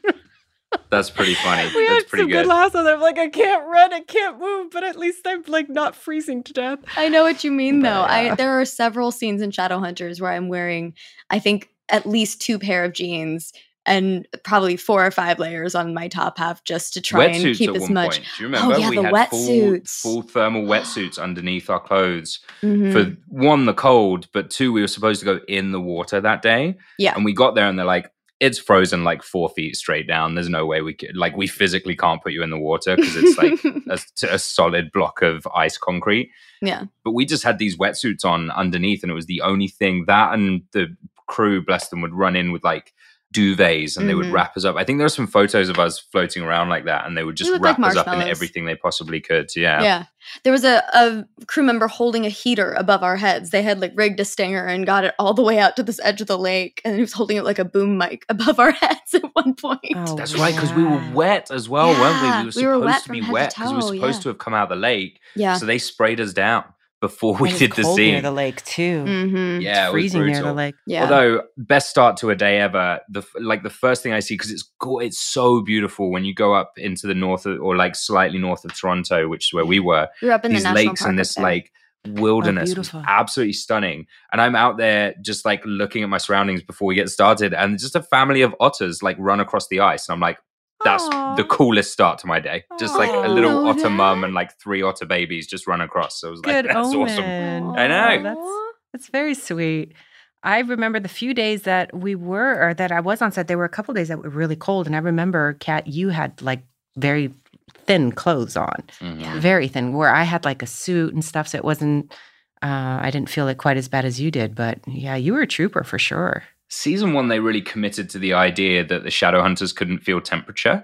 C: That's pretty funny.
A: We
C: That's
A: had
C: pretty
A: some
C: good.
A: good laughs on there. I'm like, I can't run, I can't move, but at least I'm like not freezing to death.
B: I know what you mean, though.
A: But,
B: I there are several scenes in Shadowhunters where I'm wearing, I think, at least two pair of jeans and probably four or five layers on my top half just to try and keep
C: at
B: as
C: one
B: much.
C: point. Do you remember?
B: Oh yeah,
C: we
B: the
C: had full,
B: wetsuits.
C: full thermal wetsuits underneath our clothes
B: Mhm.
C: for one, the cold, but two, we were supposed to go in the water that day.
B: Yeah.
C: And we got there and they're like, it's frozen like four feet straight down. There's no way we could, like, we physically can't put you in the water because it's like a, a solid block of ice concrete.
B: yeah.
C: But we just had these wetsuits on underneath, and it was the only thing that and the crew, bless them, would run in with like duvets and they would
B: Mhm.
C: wrap us up. I think there are some photos of us floating around like that, and they would just
B: look like
C: wrap us up in everything they possibly could. Yeah.
B: Yeah. There was a, a crew member holding a heater above our heads. They had like rigged a stinger and got it all the way out to this edge of the lake. And he was holding it like a boom mic above our heads at one point.
A: Oh,
C: That's right, because we were wet as well, weren't we? We were supposed
B: we were wet
C: to be
B: from head to
C: wet because we were supposed
B: yeah.
C: to have come out of the lake.
B: Yeah.
C: So they sprayed us down before we
A: It was
C: did the
A: cold near the lake too.
B: Mm-hmm.
C: yeah, it was
A: freezing near the lake.
B: Yeah.
C: Although best start to a day ever, the like the first thing I see because it's go- it's so beautiful when you go up into the north of, or like slightly north of Toronto, which is where we were.
B: You're up in
C: These
B: the national
C: lakes and this like wilderness was absolutely stunning. And I'm out there just like looking at my surroundings before we get started, and just a family of otters like run across the ice, and I'm like. That's the coolest start to my day. Just like a little
B: know
C: otter mum and like three otter babies just run across. So it was like,
A: Good
C: that's
A: omen.
C: awesome. I know.
A: That's that's very sweet. I remember the few days that we were, or that I was on set. There were a couple days that were really cold, and I remember, Kat, you had like very thin clothes on,
C: Mhm.
A: very thin. Where I had like a suit and stuff, so it wasn't. Uh, I didn't feel it quite as bad as you did, but yeah, you were a trooper for sure.
C: Season one they really committed to the idea that the shadow hunters couldn't feel temperature.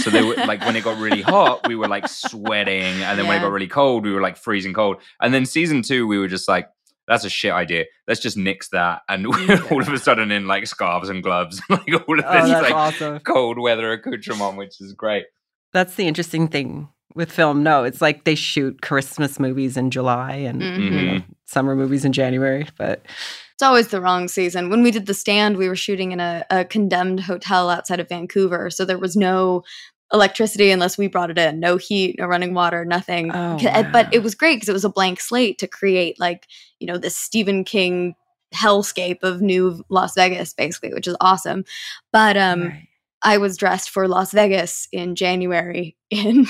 C: So they were like when it got really hot we were like sweating. And then when it got really cold we were like freezing cold. And then season two we were just like that's a shit idea. Let's just nix that. And we're all of a sudden in like scarves and gloves like all of
A: Oh,
C: this
A: that's
C: like
A: awesome.
C: cold weather accoutrement which is great.
A: That's the interesting thing with film. No, it's like they shoot Christmas movies in July and you know,
C: Mhm.
A: summer movies in January, but
B: It's always the wrong season. When we did the stand, we were shooting in a, a condemned hotel outside of Vancouver. So there was no electricity unless we brought it in. No heat, no running water, nothing.
A: Oh,
B: C- uh, But it was great because it was a blank slate to create like, you know, this Stephen King hellscape of new Las Vegas, basically, which is awesome. But um
A: Right.
B: I was dressed for Las Vegas in January in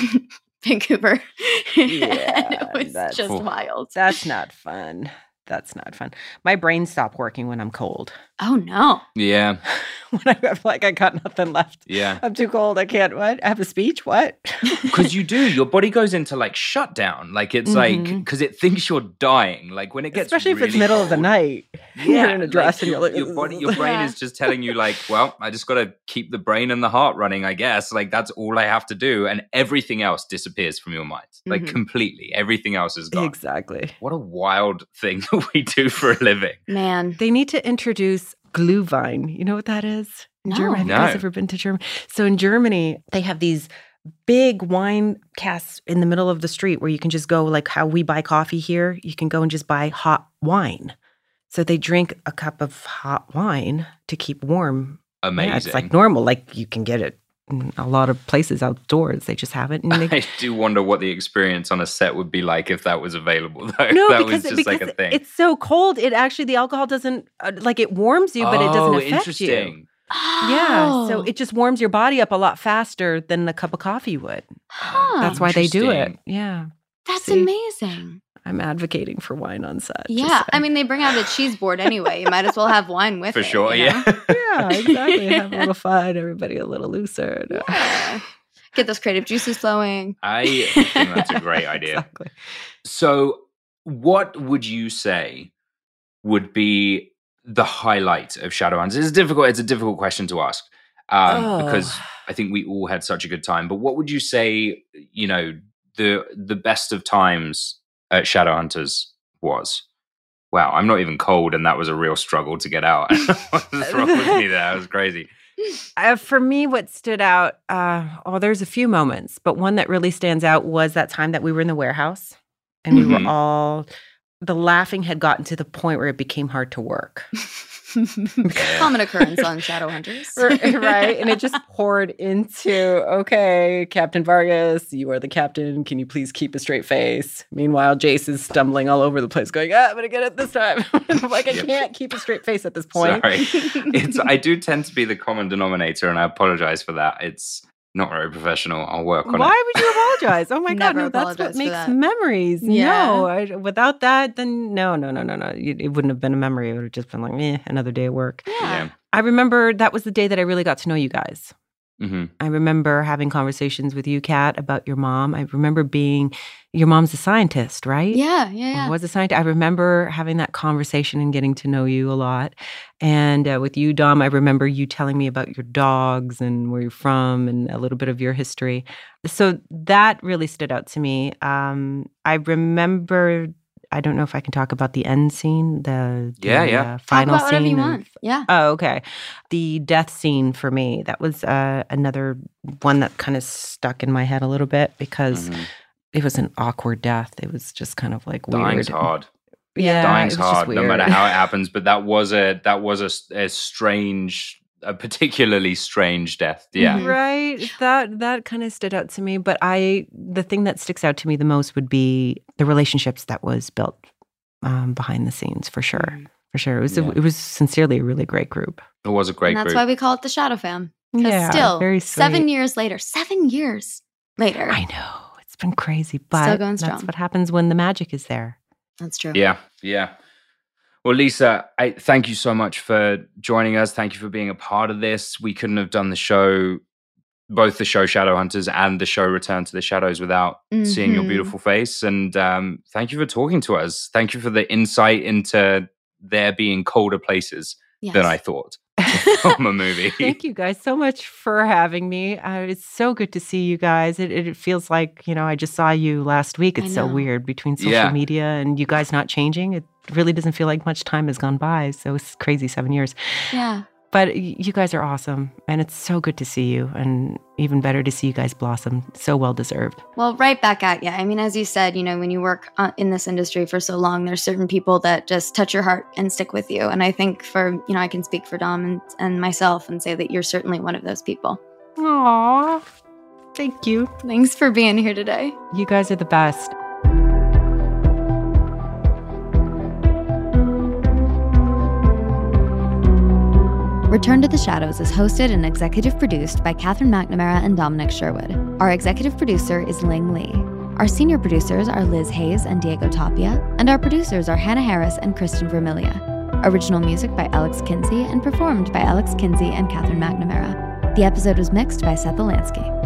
B: Vancouver. and it was just
C: Cool.
B: wild.
A: That's not fun. That's not fun. My brain stopped working when I'm cold.
B: Oh no.
C: Yeah.
A: when I, I'm like, I got nothing left.
C: Yeah.
A: I'm too cold. I can't. What? I have a speech. What?
C: Because you do, your body goes into like shutdown. Like it's like
A: Mhm.
C: because it thinks you're dying. Like when it gets
A: Especially if it's
C: really
A: middle of the night.
C: Yeah,
A: you're in a dress and you're like,
C: your body, your brain
B: Yeah.
C: is just telling you like, well, I just got to keep the brain and the heart running. I guess like that's all I have to do, and everything else disappears from your mind, like
B: Mhm.
C: completely. Everything else is gone.
A: exactly.
C: What a wild thing that we do for a living.
B: Man.
A: They need to introduce Glühwein. You know what that is? In
B: No.
A: Germany. Have you guys
C: No.
A: ever been to Germany? So in Germany, they have these big wine casks in the middle of the street where you can just go like how we buy coffee here. You can go and just buy hot wine. So they drink a cup of hot wine to keep warm.
C: Amazing.
A: Yeah, it's like normal. Like you can get it a lot of places outdoors. They just have it. And they,
C: I do wonder what the experience on a set would be like if that was available. Though
A: no,
C: that
A: because,
C: was
A: it,
C: just like a thing.
A: it's so cold. It actually the alcohol doesn't uh, like it warms you, but it doesn't
C: Oh,
A: affect you.
C: interesting.
A: Yeah, so
B: Oh.
A: it just warms your body up a lot faster than a cup of coffee would.
B: Huh.
A: That's why they do it. Yeah,
B: That's
A: See?
B: amazing.
A: I'm advocating for wine on set.
B: Yeah. I mean, they bring out a cheese board anyway. You might as well have wine with
C: For
B: it.
C: For sure,
B: you know?
C: yeah.
A: yeah, exactly. Have a little fun. Everybody a little looser.
B: Yeah. Get those creative juices flowing.
C: I think that's a great idea.
A: Exactly.
C: So, what would you say would be the highlight of Shadowhunters? It's difficult. It's a difficult question to ask um,
A: Oh.
C: because I think we all had such a good time. But what would you say? You know, the the best of times at Shadowhunters was. Wow, I'm not even cold, and that was a real struggle to get out. What's wrong with me there? That was crazy.
A: Uh, for me, what stood out, uh, oh, there's a few moments, but one that really stands out was that time that we were in the warehouse and we
C: Mhm.
A: were all, the laughing had gotten to the point where it became hard to work.
B: Common occurrence on Shadowhunters.
A: right, right. And it just poured into, okay, Captain Vargas, you are the captain. Can you please keep a straight face? Meanwhile, Jace is stumbling all over the place, going, ah, I'm going to get it this time. Like, I
C: Yep.
A: can't keep a straight face at this point.
C: Sorry. it's I do tend to be the common denominator, and I apologize for that. It's not very professional. I'll work on it.
A: Why would you apologize? Oh my God, no, that's what makes
B: that.
A: memories.
B: Yeah.
A: No, I, without that, then no, no, no, no, no. It, it wouldn't have been a memory. It would have just been like, eh, another day at work.
C: Yeah.
A: I remember that was the day that I really got to know you guys.
C: Hmm
A: I remember having conversations with you, Kat, about your mom. I remember being, your mom's a scientist, right?
B: Yeah, yeah, yeah.
A: Was a scientist. I remember having that conversation and getting to know you a lot. And uh, with you, Dom, I remember you telling me about your dogs and where you're from and a little bit of your history. So that really stood out to me. Um, I remember. I don't know if I can talk about the end scene, the, the,
C: Yeah, yeah.
A: uh,
B: Talk
A: final
B: about whatever
A: scene.
B: you
A: of-
B: want. Yeah.
A: Oh, okay. The death scene for me, that was uh, another one that kind of stuck in my head a little bit because
C: Mhm.
A: it was an awkward death. It was just kind of like
C: Dying's
A: weird.
C: hard.
A: Yeah,
C: Dying's
A: it was just
C: hard, no matter how it happens. But that was a that was a strange, a particularly strange death. Yeah.
B: Mhm.
A: Right. That that kind of stood out to me. But I the thing that sticks out to me the most would be the relationships that was built um, behind the scenes for sure. For sure. It was
C: Yeah.
A: a, it was sincerely a really great group.
C: It was a great
B: and that's
C: group.
B: why we call it the Shadow Fam.
A: Yeah.
B: still,
A: very
B: seven years later, seven years later.
A: I know. It's been crazy. But
B: going
A: that's what happens when the magic is there.
B: That's true.
C: Yeah, yeah. Well, Lisa, I thank you so much for joining us. Thank you for being a part of this. We couldn't have done the show, both the show Shadowhunters and the show Return to the Shadows, without seeing your
B: Mhm.
C: beautiful face. And um, thank you for talking to us. Thank you for the insight into there being colder places
B: Yes.
C: than I thought from a movie.
A: Thank you guys so much for having me. Uh, it's so good to see you guys. It, it feels like, you know, I just saw you last week. It's so weird between social
C: Yeah.
A: media and you guys not changing. It really doesn't feel like much time has gone by. So it's crazy seven years.
B: Yeah.
A: But you guys are awesome. And it's so good to see you. And even better to see you guys blossom. So well deserved.
B: Well, right back at you. I mean, as you said, you know, when you work uh, in this industry for so long, there's certain people that just touch your heart and stick with you. And I think for, you know, I can speak for Dom and, and myself and say that you're certainly one of those people.
A: Aww. Thank you.
B: Thanks for being here today.
A: You guys are the best.
B: Return to the Shadows is hosted and executive produced by Catherine McNamara and Dominic Sherwood. Our executive producer is Ling Lee. Our senior producers are Liz Hayes and Diego Tapia, and our producers are Hannah Harris and Kristen Vermilia. Original music by Alex Kinsey and performed by Alex Kinsey and Catherine McNamara. The episode was mixed by Seth Alansky.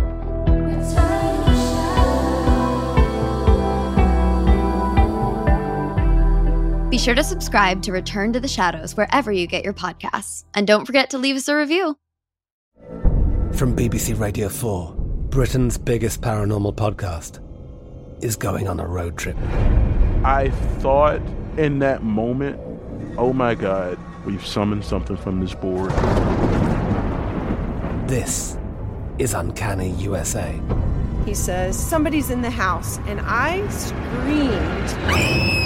B: Be sure to subscribe to Return to the Shadows wherever you get your podcasts. And don't forget to leave us a review.
H: From BBC Radio 4, Britain's biggest paranormal podcast is going on a road trip.
I: I thought in that moment, oh my God, we've summoned something from this board.
H: This is Uncanny USA.
J: He says, Somebody's in the house. And I screamed.